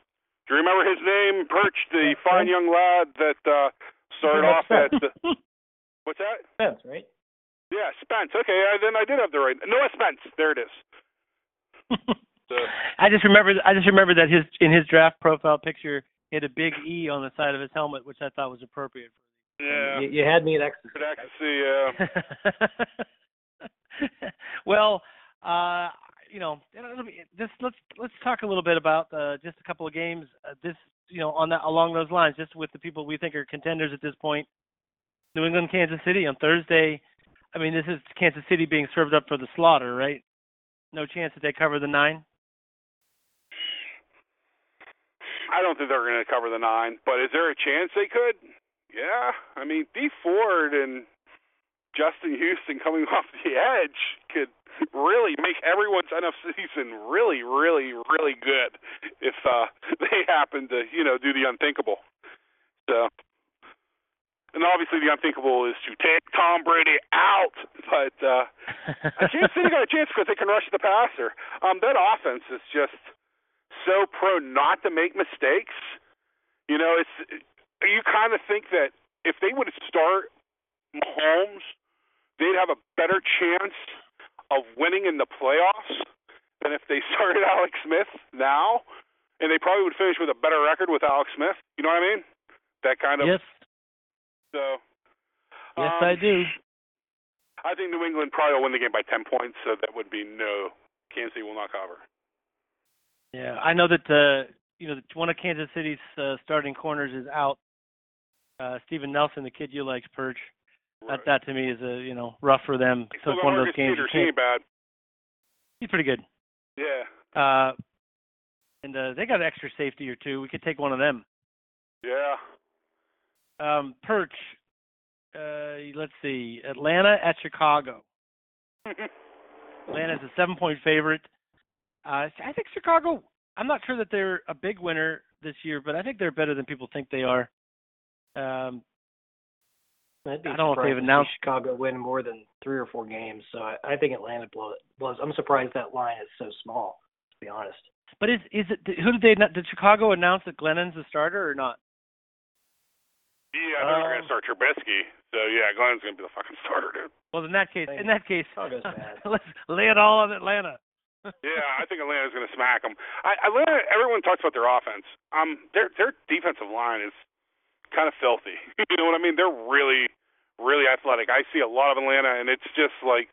Do you remember his name? Perch, the Yeah, fine Spence. young lad that uh, started Yeah, off at. The, what's that? Spence, right? Yeah, Spence. Okay, I, then I did have the right. Noah Spence. There it is. So, I just remember I just remember that his in his draft profile picture he had a big E on the side of his helmet, which I thought was appropriate. yeah. You, you had me at ecstasy. Good ecstasy. Yeah. well, uh, you know, just let's let's talk a little bit about uh, just a couple of games. Uh, this, you know, on that along those lines, just with the people we think are contenders at this point. New England, Kansas City on Thursday. I mean, this is Kansas City being served up for the slaughter, right? No chance that they cover the nine. I don't think they're going to cover the nine, but is there a chance they could? Yeah, I mean, Dee Ford and Justin Houston coming off the edge could really make everyone's NFC season really, really, really good if uh, they happen to, you know, do the unthinkable. So, and obviously the unthinkable is to take Tom Brady out, but uh, Kansas City got a chance because they can rush the passer. Um, that offense is just so prone not to make mistakes. You know, it's you kind of think that if they would start Mahomes, they'd have a better chance of winning in the playoffs than if they started Alex Smith now, and they probably would finish with a better record with Alex Smith. You know what I mean? That kind of. Yes. So. Yes, um, I do. I think New England probably will win the game by ten points, so that would be no. Kansas City will not cover. Yeah, I know that uh, you know one of Kansas City's uh, starting corners is out. Uh, Steven Nelson, the kid you like, Perch. Right. That that to me is a you know rough for them. So it's one of those games. Peters. Bad. He's pretty good. Yeah. Uh, and uh, they got an extra safety or two. We could take one of them. Yeah. Um, Perch. Uh, let's see. Atlanta at Chicago. Atlanta's a seven-point favorite. Uh, I think Chicago. I'm not sure that they're a big winner this year, but I think they're better than people think they are. Um, I'd be I don't know if they've surprised to see announced- Chicago win more than three or four games. So I, I think Atlanta blow, blows. I'm surprised that line is so small. To be honest. but is is it who did they did Chicago announce that Glennon's the starter or not? Yeah, I they're not Um, gonna start Trubisky. So yeah, Glennon's gonna be the fucking starter, dude. Well, in that case, in that case, let's lay it all on Atlanta. Yeah, I think Atlanta's gonna smack them. I, Atlanta. Everyone talks about their offense. Um, their their defensive line is kind of filthy. you know what I mean? They're really, really athletic. I see a lot of Atlanta, and it's just like,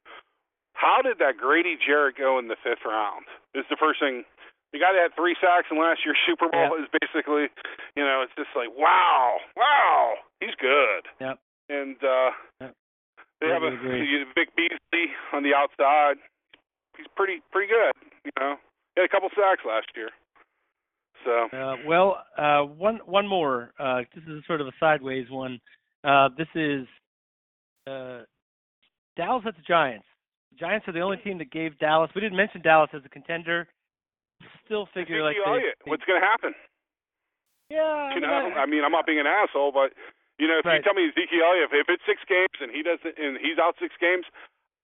how did that Grady Jarrett go in the fifth round? Is the first thing. The guy that had three sacks in last year's Super Bowl Yeah. is basically, you know, it's just like, wow, wow, he's good. Yep. And uh, Yep. they have a agree. Vic Beasley on the outside. He's pretty pretty good. You know, he had a couple sacks last year. So Uh, well, uh, one one more. Uh, this is sort of a sideways one. Uh, this is uh, Dallas at the Giants. The Giants are the only team that gave Dallas. We didn't mention Dallas as a contender. Still figure like they, Elliott, they- what's going to happen? yeah, You I know, mean, I mean, I'm not being an asshole, but you know, if Right. you tell me Ezekiel Elliott, if, if it's six games and he doesn't, and he's out six games,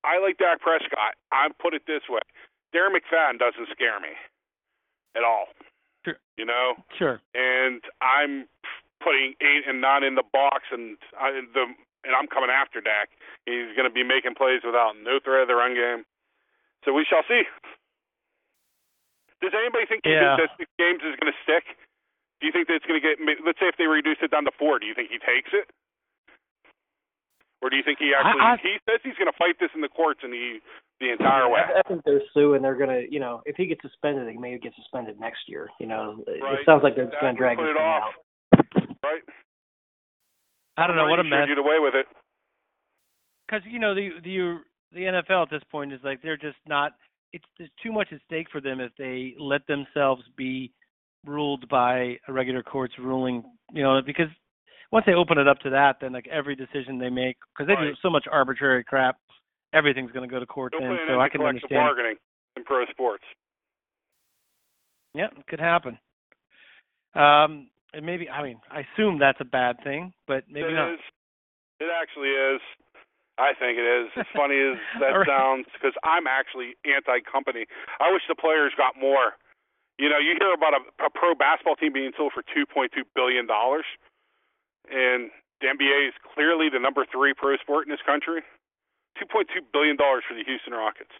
I like Dak Prescott. I put it this way: Darren McFadden doesn't scare me at all. Sure. You know, sure. and I'm putting eight and nine in the box, and I, the and I'm coming after Dak. He's going to be making plays without no threat of the run game. So we shall see. Does anybody think Yeah. that six games is going to stick? Do you think that it's going to get? Let's say if they reduce it down to four, do you think he takes it, or do you think he actually? I- he says he's going to fight this in the courts and he the entire way. I, I think they're suing. And they're gonna, you know, if he gets suspended, he may get suspended next year. You know, Right. it sounds like they're just gonna drag this it thing off. out. Right? I don't know what a mess. get away with it. because you know the the the NFL at this point is like they're just not. It's there's too much at stake for them if they let themselves be ruled by a regular court's ruling. You know, because once they open it up to that, then like every decision they make, because they do so much arbitrary crap, everything's going to go to court then. So I can understand. bargaining in pro sports. Yeah, it could happen. Um, and maybe I mean I assume that's a bad thing, but maybe It not. is. It actually is. I think it is. As funny as that right. sounds, because I'm actually anti-company. I wish the players got more. You know, you hear about a, a pro basketball team being sold for 2.2 billion dollars, and the NBA is clearly the number three pro sport in this country. 2.2 billion dollars for the Houston Rockets,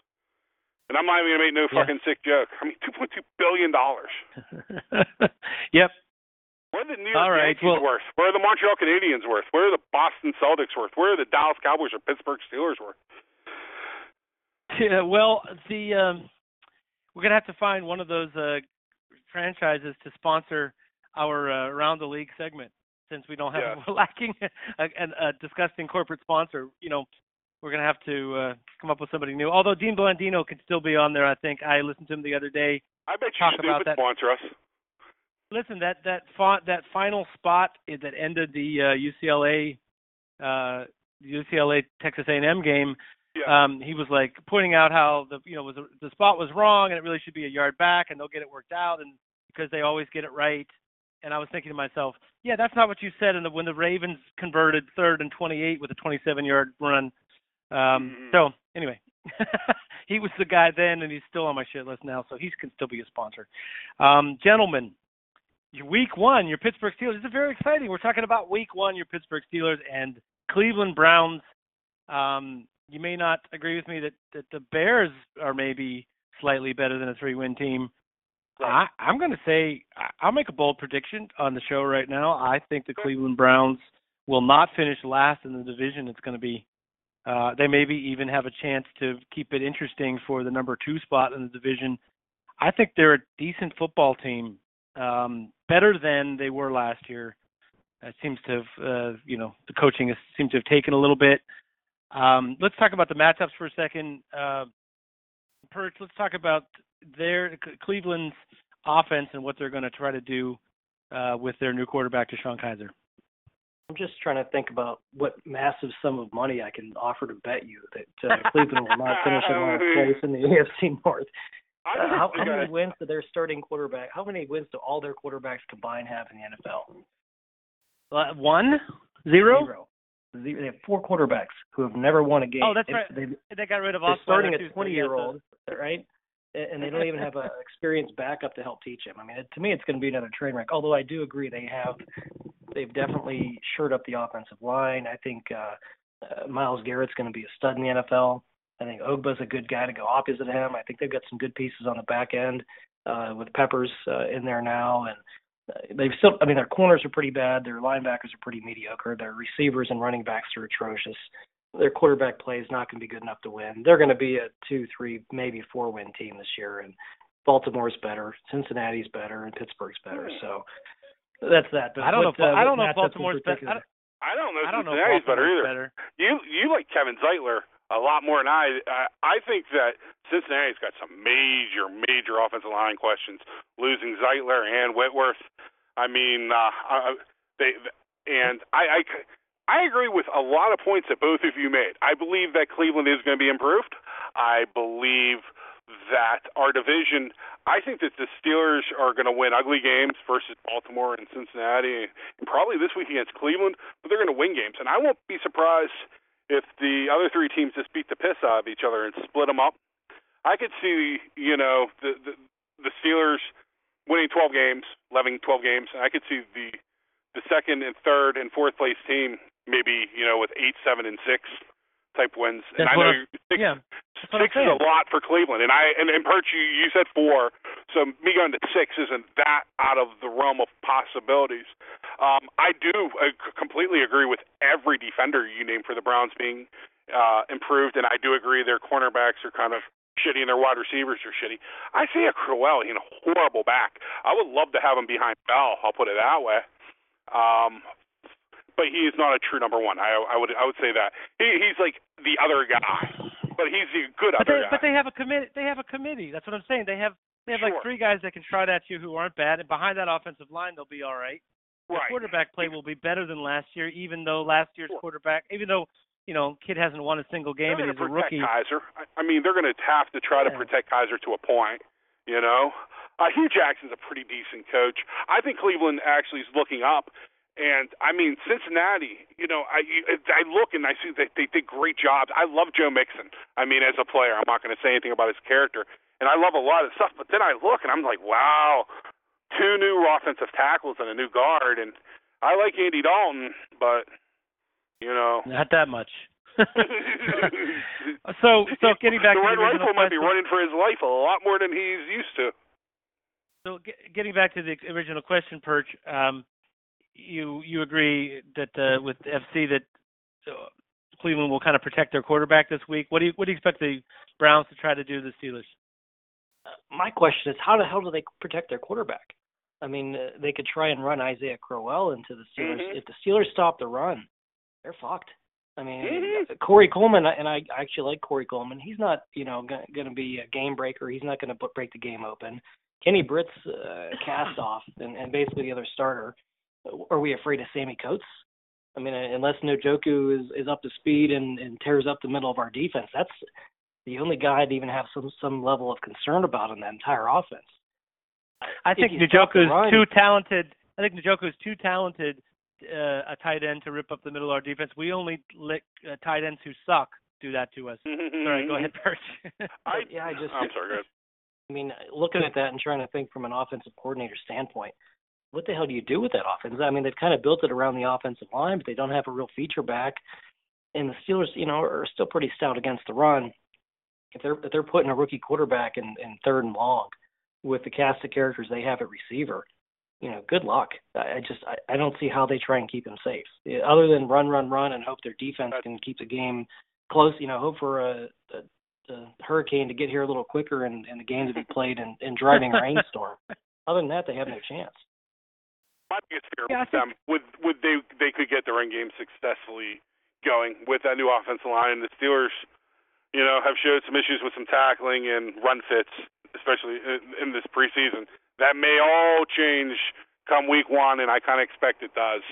and I'm not even gonna make no Yeah. fucking sick joke. I mean, 2.2 billion dollars. yep. What are the New York All right, Yankees well- worth? What are the Montreal Canadiens worth? What are the Boston Celtics worth? Where are the Dallas Cowboys or Pittsburgh Steelers worth? Yeah, well, the um, we're gonna have to find one of those uh, franchises to sponsor our uh, around the league segment since we don't have Yeah. we're lacking a, a, a disgusting corporate sponsor. You know, we're gonna have to uh, come up with somebody new. Although Dean Blandino can still be on there, I think. I listened to him the other day. I bet you about that. sponsor us. Listen, that that font that final spot that ended the uh, UCLA uh, UCLA Texas A&M game. Yeah. Um, he was like pointing out how the you know was the spot was wrong and it really should be a yard back and they'll get it worked out and because they always get it right. And I was thinking to myself, yeah, that's not what you said the when the Ravens converted third and 28 with a 27 yard run. Um, Mhm. So anyway, he was the guy then, and he's still on my shit list now, so he can still be a sponsor. Um, gentlemen, your week one, your Pittsburgh Steelers. This is very exciting. We're talking about week one, your Pittsburgh Steelers and Cleveland Browns. Um, you may not agree with me that, that the Bears are maybe slightly better than a three-win team. I, I'm going to say I'll make a bold prediction on the show right now. I think the Cleveland Browns will not finish last in the division. It's going to be uh, they maybe even have a chance to keep it interesting for the number two spot in the division. I think they're a decent football team, um, better than they were last year. It seems to have, uh, you know, the coaching has seemed to have taken a little bit. Um, let's talk about the matchups for a second. Uh, Perch, let's talk about their Cleveland's offense and what they're going to try to do uh, with their new quarterback, DeShone Kizer. I'm just trying to think about what massive sum of money I can offer to bet you that uh, Cleveland will not finish in last place in the AFC North. Uh, how, how many wins do their starting quarterback? How many wins do all their quarterbacks combined have in the NFL? Uh, one, zero. Zero. Zero. They have four quarterbacks who have never won a game. Oh, that's right. They, They got rid of they're Osweiler starting a 20 he year has old, right? And and they don't even have an experienced backup to help teach him. I mean, it, to me, it's going to be another train wreck. Although I do agree they have, they've definitely shored up the offensive line. I think uh, uh, Myles Garrett's going to be a stud in the NFL. I think Ogbah's a good guy to go opposite him. I think they've got some good pieces on the back end uh, with Peppers uh, in there now, and they've still. I mean, their corners are pretty bad. Their linebackers are pretty mediocre. Their receivers and running backs are atrocious their quarterback play is not going to be good enough to win. They're going to be a two, three, maybe four win team this year, and Baltimore's better, Cincinnati's better, and Pittsburgh's better. So that's that. But I don't what, know. If, uh, I don't know if Baltimore's better. I don't, I don't know. I don't know if Cincinnati's better either. better. You you like Kevin Zeitler a lot more than I. I, I think that Cincinnati's got some major major offensive line questions. Losing Zeitler and Whitworth. I mean, uh, uh, they and I, I I agree with a lot of points that both of you made. I believe that Cleveland is going to be improved. I believe that our division. I think that the Steelers are going to win ugly games versus Baltimore and Cincinnati, and probably this week against Cleveland. But they're going to win games, and I won't be surprised if the other three teams just beat the piss out of each other and split them up. I could see, you know, the the, the Steelers winning 12 games, 11, 12 games. And I could see the the second and third and fourth place team maybe, you know, with eight, seven, and six type wins. and I know I'm- six, yeah, that's six is a lot for Cleveland, and I and, and Perch, you, you said four, so me going to six isn't that out of the realm of possibilities. Um, I do uh, completely agree with every defender you named for the Browns being uh, improved, and I do agree their cornerbacks are kind of shitty and their wide receivers are shitty. Isaiah Crowell in a horrible back. I would love to have him behind Bell. I'll put it that way. Um, but he is not a true number one. I, I would I would say that he, he's like the other guy, but he's a good But other they, guy. but they have a committee. They have a committee. That's what I'm saying. They have they have like three guys that can trot at you who aren't bad, and behind that offensive line, they'll be all right. The right. quarterback play will be better than last year, even though last year's Sure. quarterback, even though you know kid hasn't won a single game they're and he's a rookie. Kizer. I, I mean, they're going to have to try to protect Kizer to a point. You know, uh, Hue Jackson's a pretty decent coach. I think Cleveland actually is looking up. And I mean Cincinnati, you know, I I look and I see that they did great jobs. I love Joe Mixon. I mean, as a player, I'm not going to say anything about his character, and I love a lot of stuff. But then I look and I'm like, wow, two new offensive tackles and a new guard, and I like Andy Dalton, but you know, Not that much. so so getting back the to the original Rifle might be question- running for his life a lot more than he's used to. So get, getting back to the original question, Perch, um, you you agree that uh, with FC that uh, Cleveland will kind of protect their quarterback this week. What do you what do you expect the Browns to try to do to the Steelers? Uh, my question is, how the hell do they protect their quarterback? I mean, uh, they could try and run Isaiah Crowell into the Steelers. Mm-hmm. If the Steelers stop the run, they're fucked. I mean, Mhm. Corey Coleman, and I actually like Corey Coleman. He's not, you know, going to be a game breaker. He's not going to break the game open. Kenny Britt's uh, cast off, and, and basically the other starter. Are we afraid of Sammy Coates? I mean, unless Njoku is is up to speed and, and tears up the middle of our defense, that's the only guy I'd even have some some level of concern about in that entire offense. I think If you Njoku is run- too talented. I think Njoku is too talented uh, a tight end to rip up the middle of our defense. We only let uh, tight ends who suck do that to us. Sorry, go ahead, Perch. I, yeah, I just I'm sorry. Go ahead. I mean, looking at that and trying to think from an offensive coordinator standpoint, what the hell do you do with that offense? I mean, they've kind of built it around the offensive line, but they don't have a real feature back. And the Steelers, you know, are still pretty stout against the run. If they're if they're putting a rookie quarterback in, in third and long with the cast of characters they have at receiver, you know, good luck. I I just I, I don't see how they try and keep him safe, other than run, run, run, and hope their defense can keep the game close. You know, hope for a, a the hurricane to get here a little quicker and, and the game to be played in, in driving rainstorm. Other than that, they have no chance. My biggest fear Yeah, I with them would would they they could get the run game successfully going with that new offensive line. The Steelers, you know, have showed some issues with some tackling and run fits, especially in, in this preseason. That may all change come week one, and I kind of expect it does.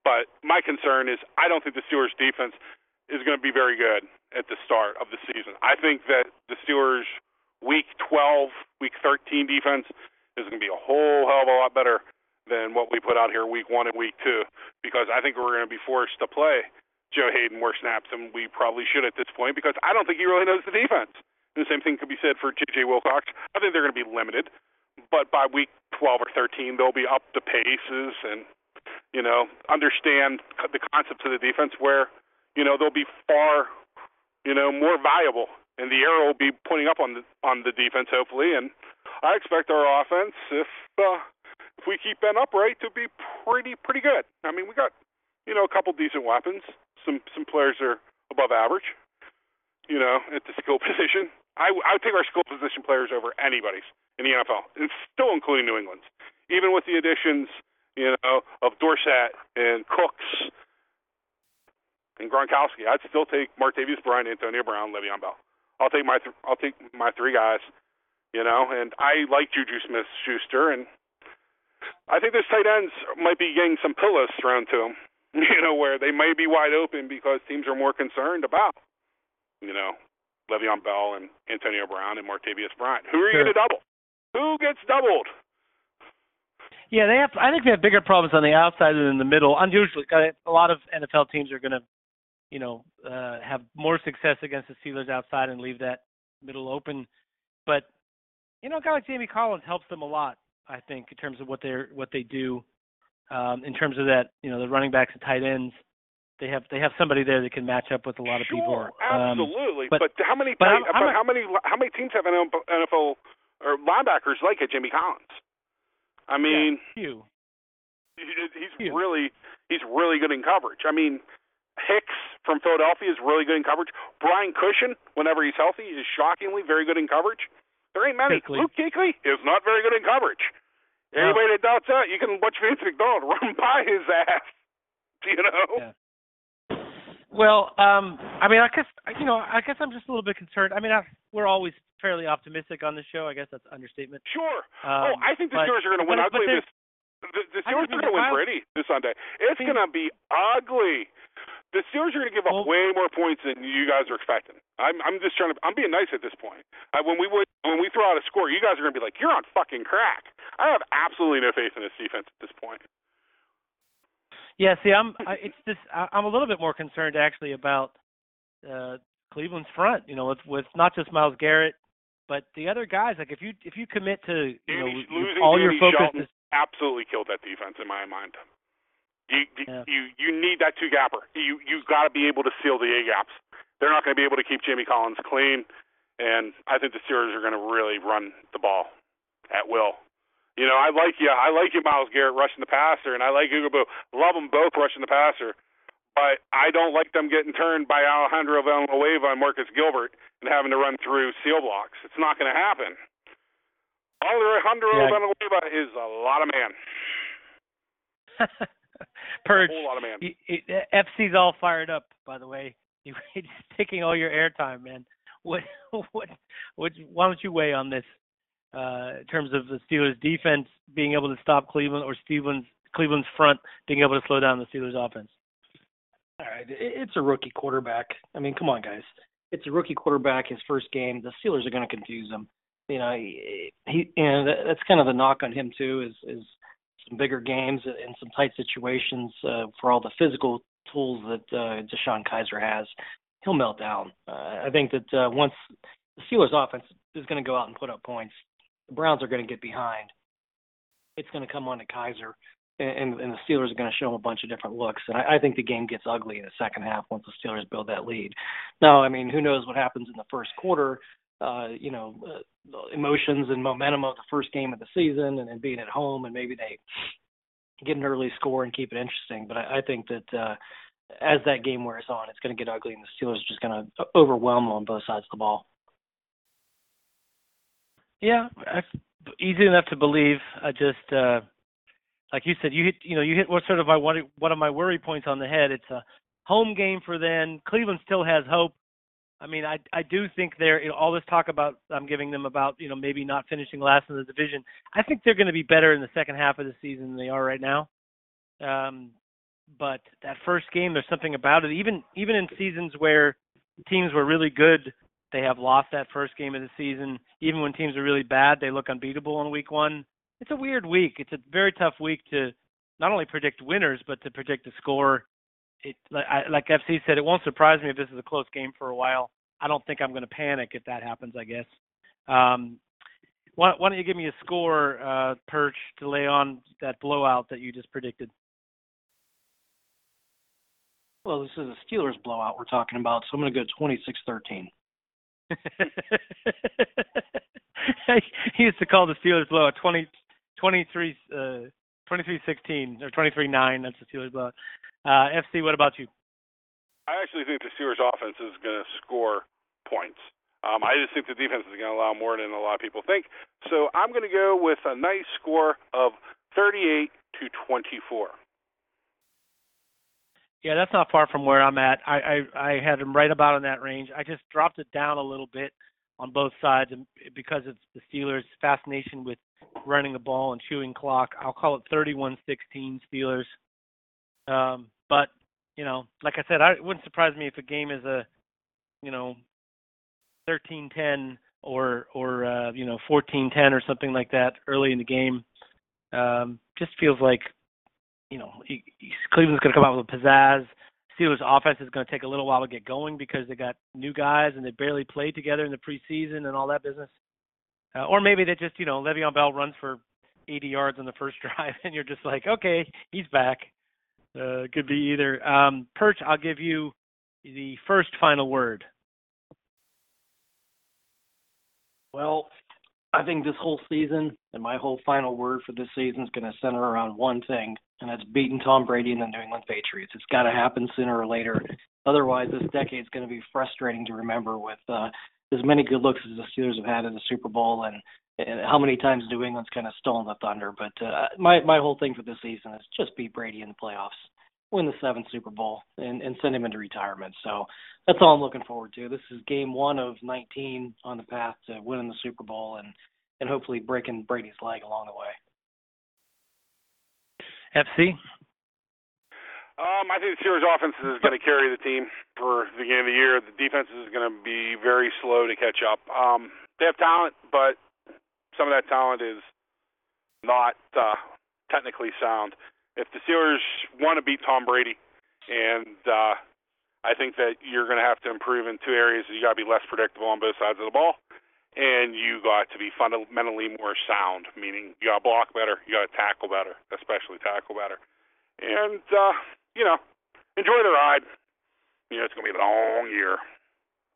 But my concern is I don't think the Steelers defense is going to be very good at the start of the season. I think that the Steelers week 12, week 13 defense is going to be a whole hell of a lot better than what we put out here week one and week two because I think we're going to be forced to play Joe Haden more snaps than we probably should at this point because I don't think he really knows the defense. And the same thing could be said for J.J. Wilcox. I think they're going to be limited, but by week 12 or 13, they'll be up the paces and you know understand the concepts of the defense where you know they'll be far you know more valuable and the arrow will be pointing up on the on the defense hopefully and I expect our offense if uh, if we keep Ben upright to be pretty pretty good. I mean we got you know a couple decent weapons. Some some players are above average. You know at the skill position. I I would take our skill position players over anybody's in the NFL. It's still including New England's. Even with the additions, you know, of Dorsett and Cooks and Gronkowski, I'd still take Martavis Bryant, Antonio Brown, Le'Veon Bell. I'll take my th- I'll take my three guys, you know, and I like Juju Smith Schuster, and I think those tight ends might be getting some pillows thrown to them, you know, where they may be wide open because teams are more concerned about, you know, Le'Veon Bell and Antonio Brown and Martavis Bryant. Who are you Sure. going to double? Who gets doubled? Yeah, they have. I think they have bigger problems on the outside than in the middle. Unusually, a lot of NFL teams are going to, you know, uh, have more success against the Steelers outside and leave that middle open. But you know, a guy like Jamie Collins helps them a lot. I think in terms of what they're what they do, um, in terms of that, you know, the running backs and tight ends. They have they have somebody there that can match up with a lot of people. Sure, Um, absolutely. but- but, how many? but I'm but a- how many? How many teams have an NFL or linebackers like a Jimmy Collins? I mean, few. he's Huge. really he's really good in coverage. I mean, Hicks from Philadelphia is really good in coverage. Brian Cushing, whenever he's healthy, is shockingly very good in coverage. There ain't many. Luke Kuechly is not very good in coverage. No. Anybody that doubts that, you can watch Vince McDonald run by his ass. You know. Yeah. Well, um, I mean, I guess you know, I guess I'm just a little bit concerned. I mean, I, we're always fairly optimistic on the show. I guess that's an understatement. Sure. Um, oh, I think the but- Steelers are going to win. but- but tell this: the, the I Steelers are going to win pretty this Sunday. It's I mean- going to be ugly. The Steelers are going to give up Well- way more points than you guys are expecting. I'm, I'm just trying to. I'm being nice at this point. I, when we would, when we throw out a score, you guys are going to be like, "You're on fucking crack." I have absolutely no faith in this defense at this point. Yeah, see, I'm. I, it's just I, I'm a little bit more concerned actually about uh, Cleveland's front. You know, with with not just Myles Garrett, but the other guys. Like if you if you commit to you know Danny, losing all Danny your focus Shelton is absolutely killed that defense in my mind. You Yeah. you you need that two gapper. You you got to be able to seal the A gaps. They're not going to be able to keep Jamie Collins clean, and I think the Steelers are going to really run the ball at will. You know, I like you. I like you, Myles Garrett rushing the passer, and I like Ugabo. Love them both rushing the passer. but I don't like them getting turned by Alejandro Villanueva and Marcus Gilbert and having to run through seal blocks. It's not going to happen. Alejandro yeah. Villanueva is a lot of man. Perch. A whole lot of man. He, he, FC's all fired up, by the way. He, he's taking all your airtime, man. What, what, what? Why don't you weigh on this uh, in terms of the Steelers' defense being able to stop Cleveland, or Cleveland's Cleveland's front being able to slow down the Steelers' offense? All right, it's a rookie quarterback. I mean, come on, guys. It's a rookie quarterback. His first game. The Steelers are going to confuse him. You know, he, he and that's kind of the knock on him too. Is is some bigger games and some tight situations uh, for all the physical tools that uh, DeShone Kizer has. He'll melt down. Uh, I think that uh, once the Steelers' offense is going to go out and put up points, the Browns are going to get behind. It's going to come on to Kizer, and, and the Steelers are going to show them a bunch of different looks. And I, I think the game gets ugly in the second half once the Steelers build that lead. Now, I mean, who knows what happens in the first quarter? Uh, you know, uh, emotions and momentum of the first game of the season, and then being at home, and maybe they get an early score and keep it interesting. But I, I think that uh, as that game wears on, it's going to get ugly, and the Steelers are just going to overwhelm them on both sides of the ball. Yeah, easy enough to believe. I just. Uh like you said, you hit you know you hit what sort of my one one of my worry points on the head. It's a home game for them. Cleveland still has hope. I mean, I I do think they're you know, all this talk about I'm giving them about you know maybe not finishing last in the division. I think they're going to be better in the second half of the season than they are right now. Um, but that first game, there's something about it. Even even in seasons where teams were really good, they have lost that first game of the season. Even when teams are really bad, they look unbeatable in week one it's a weird week. It's a very tough week to not only predict winners but to predict the score. It like, I, like FC said, it won't surprise me if this is a close game for a while. I don't think I'm going to panic if that happens. I guess. Um, why, why don't you give me a score, uh, Perch, to lay on that blowout that you just predicted? Well, this is a Steelers blowout we're talking about, so I'm going to go 26-13. he used to call the Steelers blowout 20, 23, uh, 23-16 or 23-9. That's the Steelers blowout. Uh, FC, what about you? I actually think the Steelers offense is going to score points. Um, I just think the defense is going to allow more than a lot of people think. So I'm going to go with a nice score of 38 to 24. Yeah, that's not far from where I'm at. I, I I had him right about in that range. I just dropped it down a little bit on both sides because of the Steelers' fascination with running the ball and chewing clock. I'll call it 31-16 Steelers. Um, but you know, like I said, I, it wouldn't surprise me if a game is a, you know, 13-10 or or uh, you know 14-10 or something like that early in the game. Um, just feels like, you know, Cleveland's going to come out with a pizzazz. Steelers offense is going to take a little while to get going because they got new guys and they barely played together in the preseason and all that business. Uh, or maybe they just, you know, Le'Veon Bell runs for 80 yards on the first drive and you're just like, okay, he's back. Uh, could be either. Um, Perch, I'll give you the first final word. Well, I think this whole season and my whole final word for this season is going to center around one thing, and that's beating Tom Brady and the New England Patriots. It's got to happen sooner or later. Otherwise, this decade is going to be frustrating to remember with uh, as many good looks as the Steelers have had in the Super Bowl and, and how many times New England's kind of stolen the thunder. But uh, my my whole thing for this season is just beat Brady in the playoffs, win the seventh Super Bowl, and, and send him into retirement. So that's all I'm looking forward to. This is game one of 19 on the path to winning the Super Bowl and and hopefully breaking Brady's leg along the way. FC. Um, I think the Steelers' offense is going to carry the team for the beginning of the year. The defense is going to be very slow to catch up. Um, they have talent, but some of that talent is not uh, technically sound. If the Steelers want to beat Tom Brady, and uh, I think that you're going to have to improve in two areas. You got to be less predictable on both sides of the ball, and you got to be fundamentally more sound, meaning you got to block better, you got to tackle better, especially tackle better. And uh, you know, enjoy the ride. You know, it's going to be a long year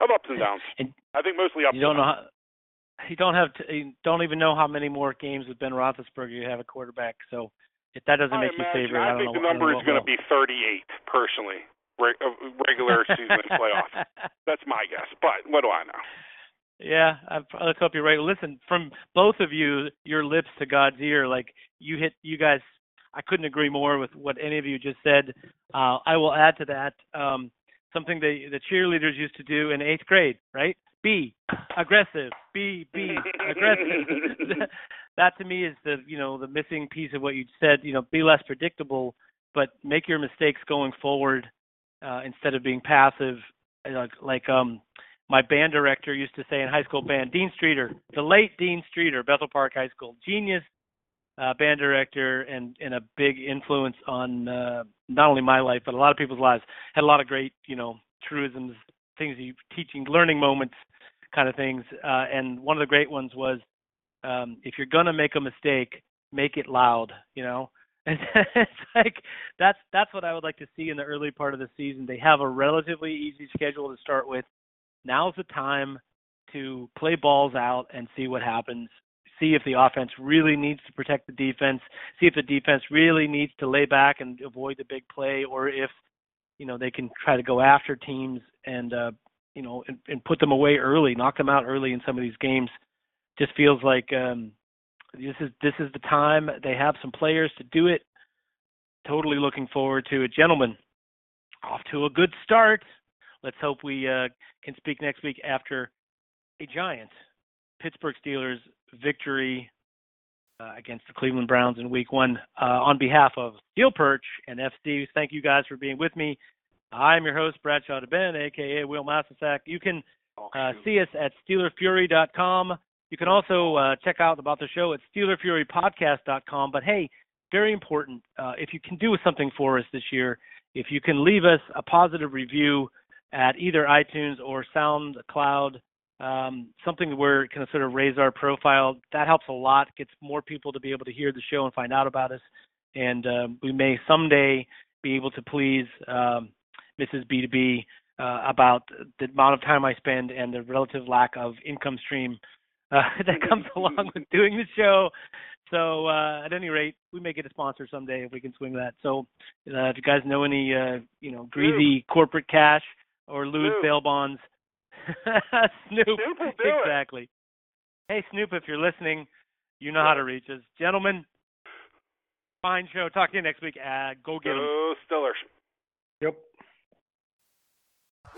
of ups and downs. And I think mostly ups. You don't know how. You don't have to. You don't even know how many more games with Ben Roethlisberger you have a quarterback. So if that doesn't I make imagine, you favorite, I, I think know, the number is going to be 38 personally. re- uh, regular season and playoff. That's my guess, but what do I know? Yeah, I, let's hope you're right. Listen, from both of you, your lips to God's ear, like you hit, you guys. I couldn't agree more with what any of you just said. Uh, I will add to that um, something the the cheerleaders used to do in eighth grade, right? Be aggressive. Be be aggressive. that to me is the you know the missing piece of what you said. You know, be less predictable, but make your mistakes going forward uh, instead of being passive. Like like um my band director used to say in high school band, Dean Streeter, the late Dean Streeter, Bethel Park High School, genius uh, band director and and a big influence on uh, not only my life but a lot of people's lives. Had a lot of great you know truisms, things you teaching, learning moments, kind of things. Uh, and one of the great ones was um, if you're gonna make a mistake, make it loud. You know. And it's like that's that's what I would like to see in the early part of the season. They have a relatively easy schedule to start with. Now's the time to play balls out and see what happens see if the offense really needs to protect the defense, see if the defense really needs to lay back and avoid the big play, or if you know they can try to go after teams and uh, you know and, and put them away early, knock them out early in some of these games. Just feels like um, this is this is the time. They have some players to do it. Totally looking forward to it, gentlemen. Off to a good start. Let's hope we uh, can speak next week after a giant Pittsburgh Steelers victory uh, against the Cleveland Browns in Week One. Uh, on behalf of SteelPerch and FC, thank you guys for being with me. I'm your host, Bradshaw2Ben, aka Wil Masisak. You can uh, see us at SteelerFury.com. You can also uh, check out about the show at SteelerFuryPodcast.com. But hey, very important, uh, if you can do something for us this year, if you can leave us a positive review at either iTunes or SoundCloud um, something where it can sort of raise our profile. That helps a lot. Gets more people to be able to hear the show and find out about us. And um, we may someday be able to please um, Mrs. B2B uh, about the amount of time I spend and the relative lack of income stream uh, that comes along with doing the show. So uh, at any rate, we may get a sponsor someday if we can swing that. So uh, if you guys know any, uh, you know, greasy corporate cash or lose bail bonds, Snoop. Snoop will do exactly. It. Hey, Snoop, if you're listening, you know yeah. how to reach us. Gentlemen, fine show. Talk to you next week. Uh, go get them. Go Steelers. Yep.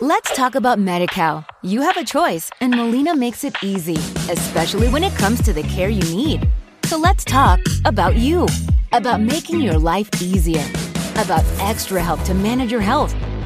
Let's talk about Medi-Cal. You have a choice, and Molina makes it easy, especially when it comes to the care you need. So let's talk about you, about making your life easier, about extra help to manage your health.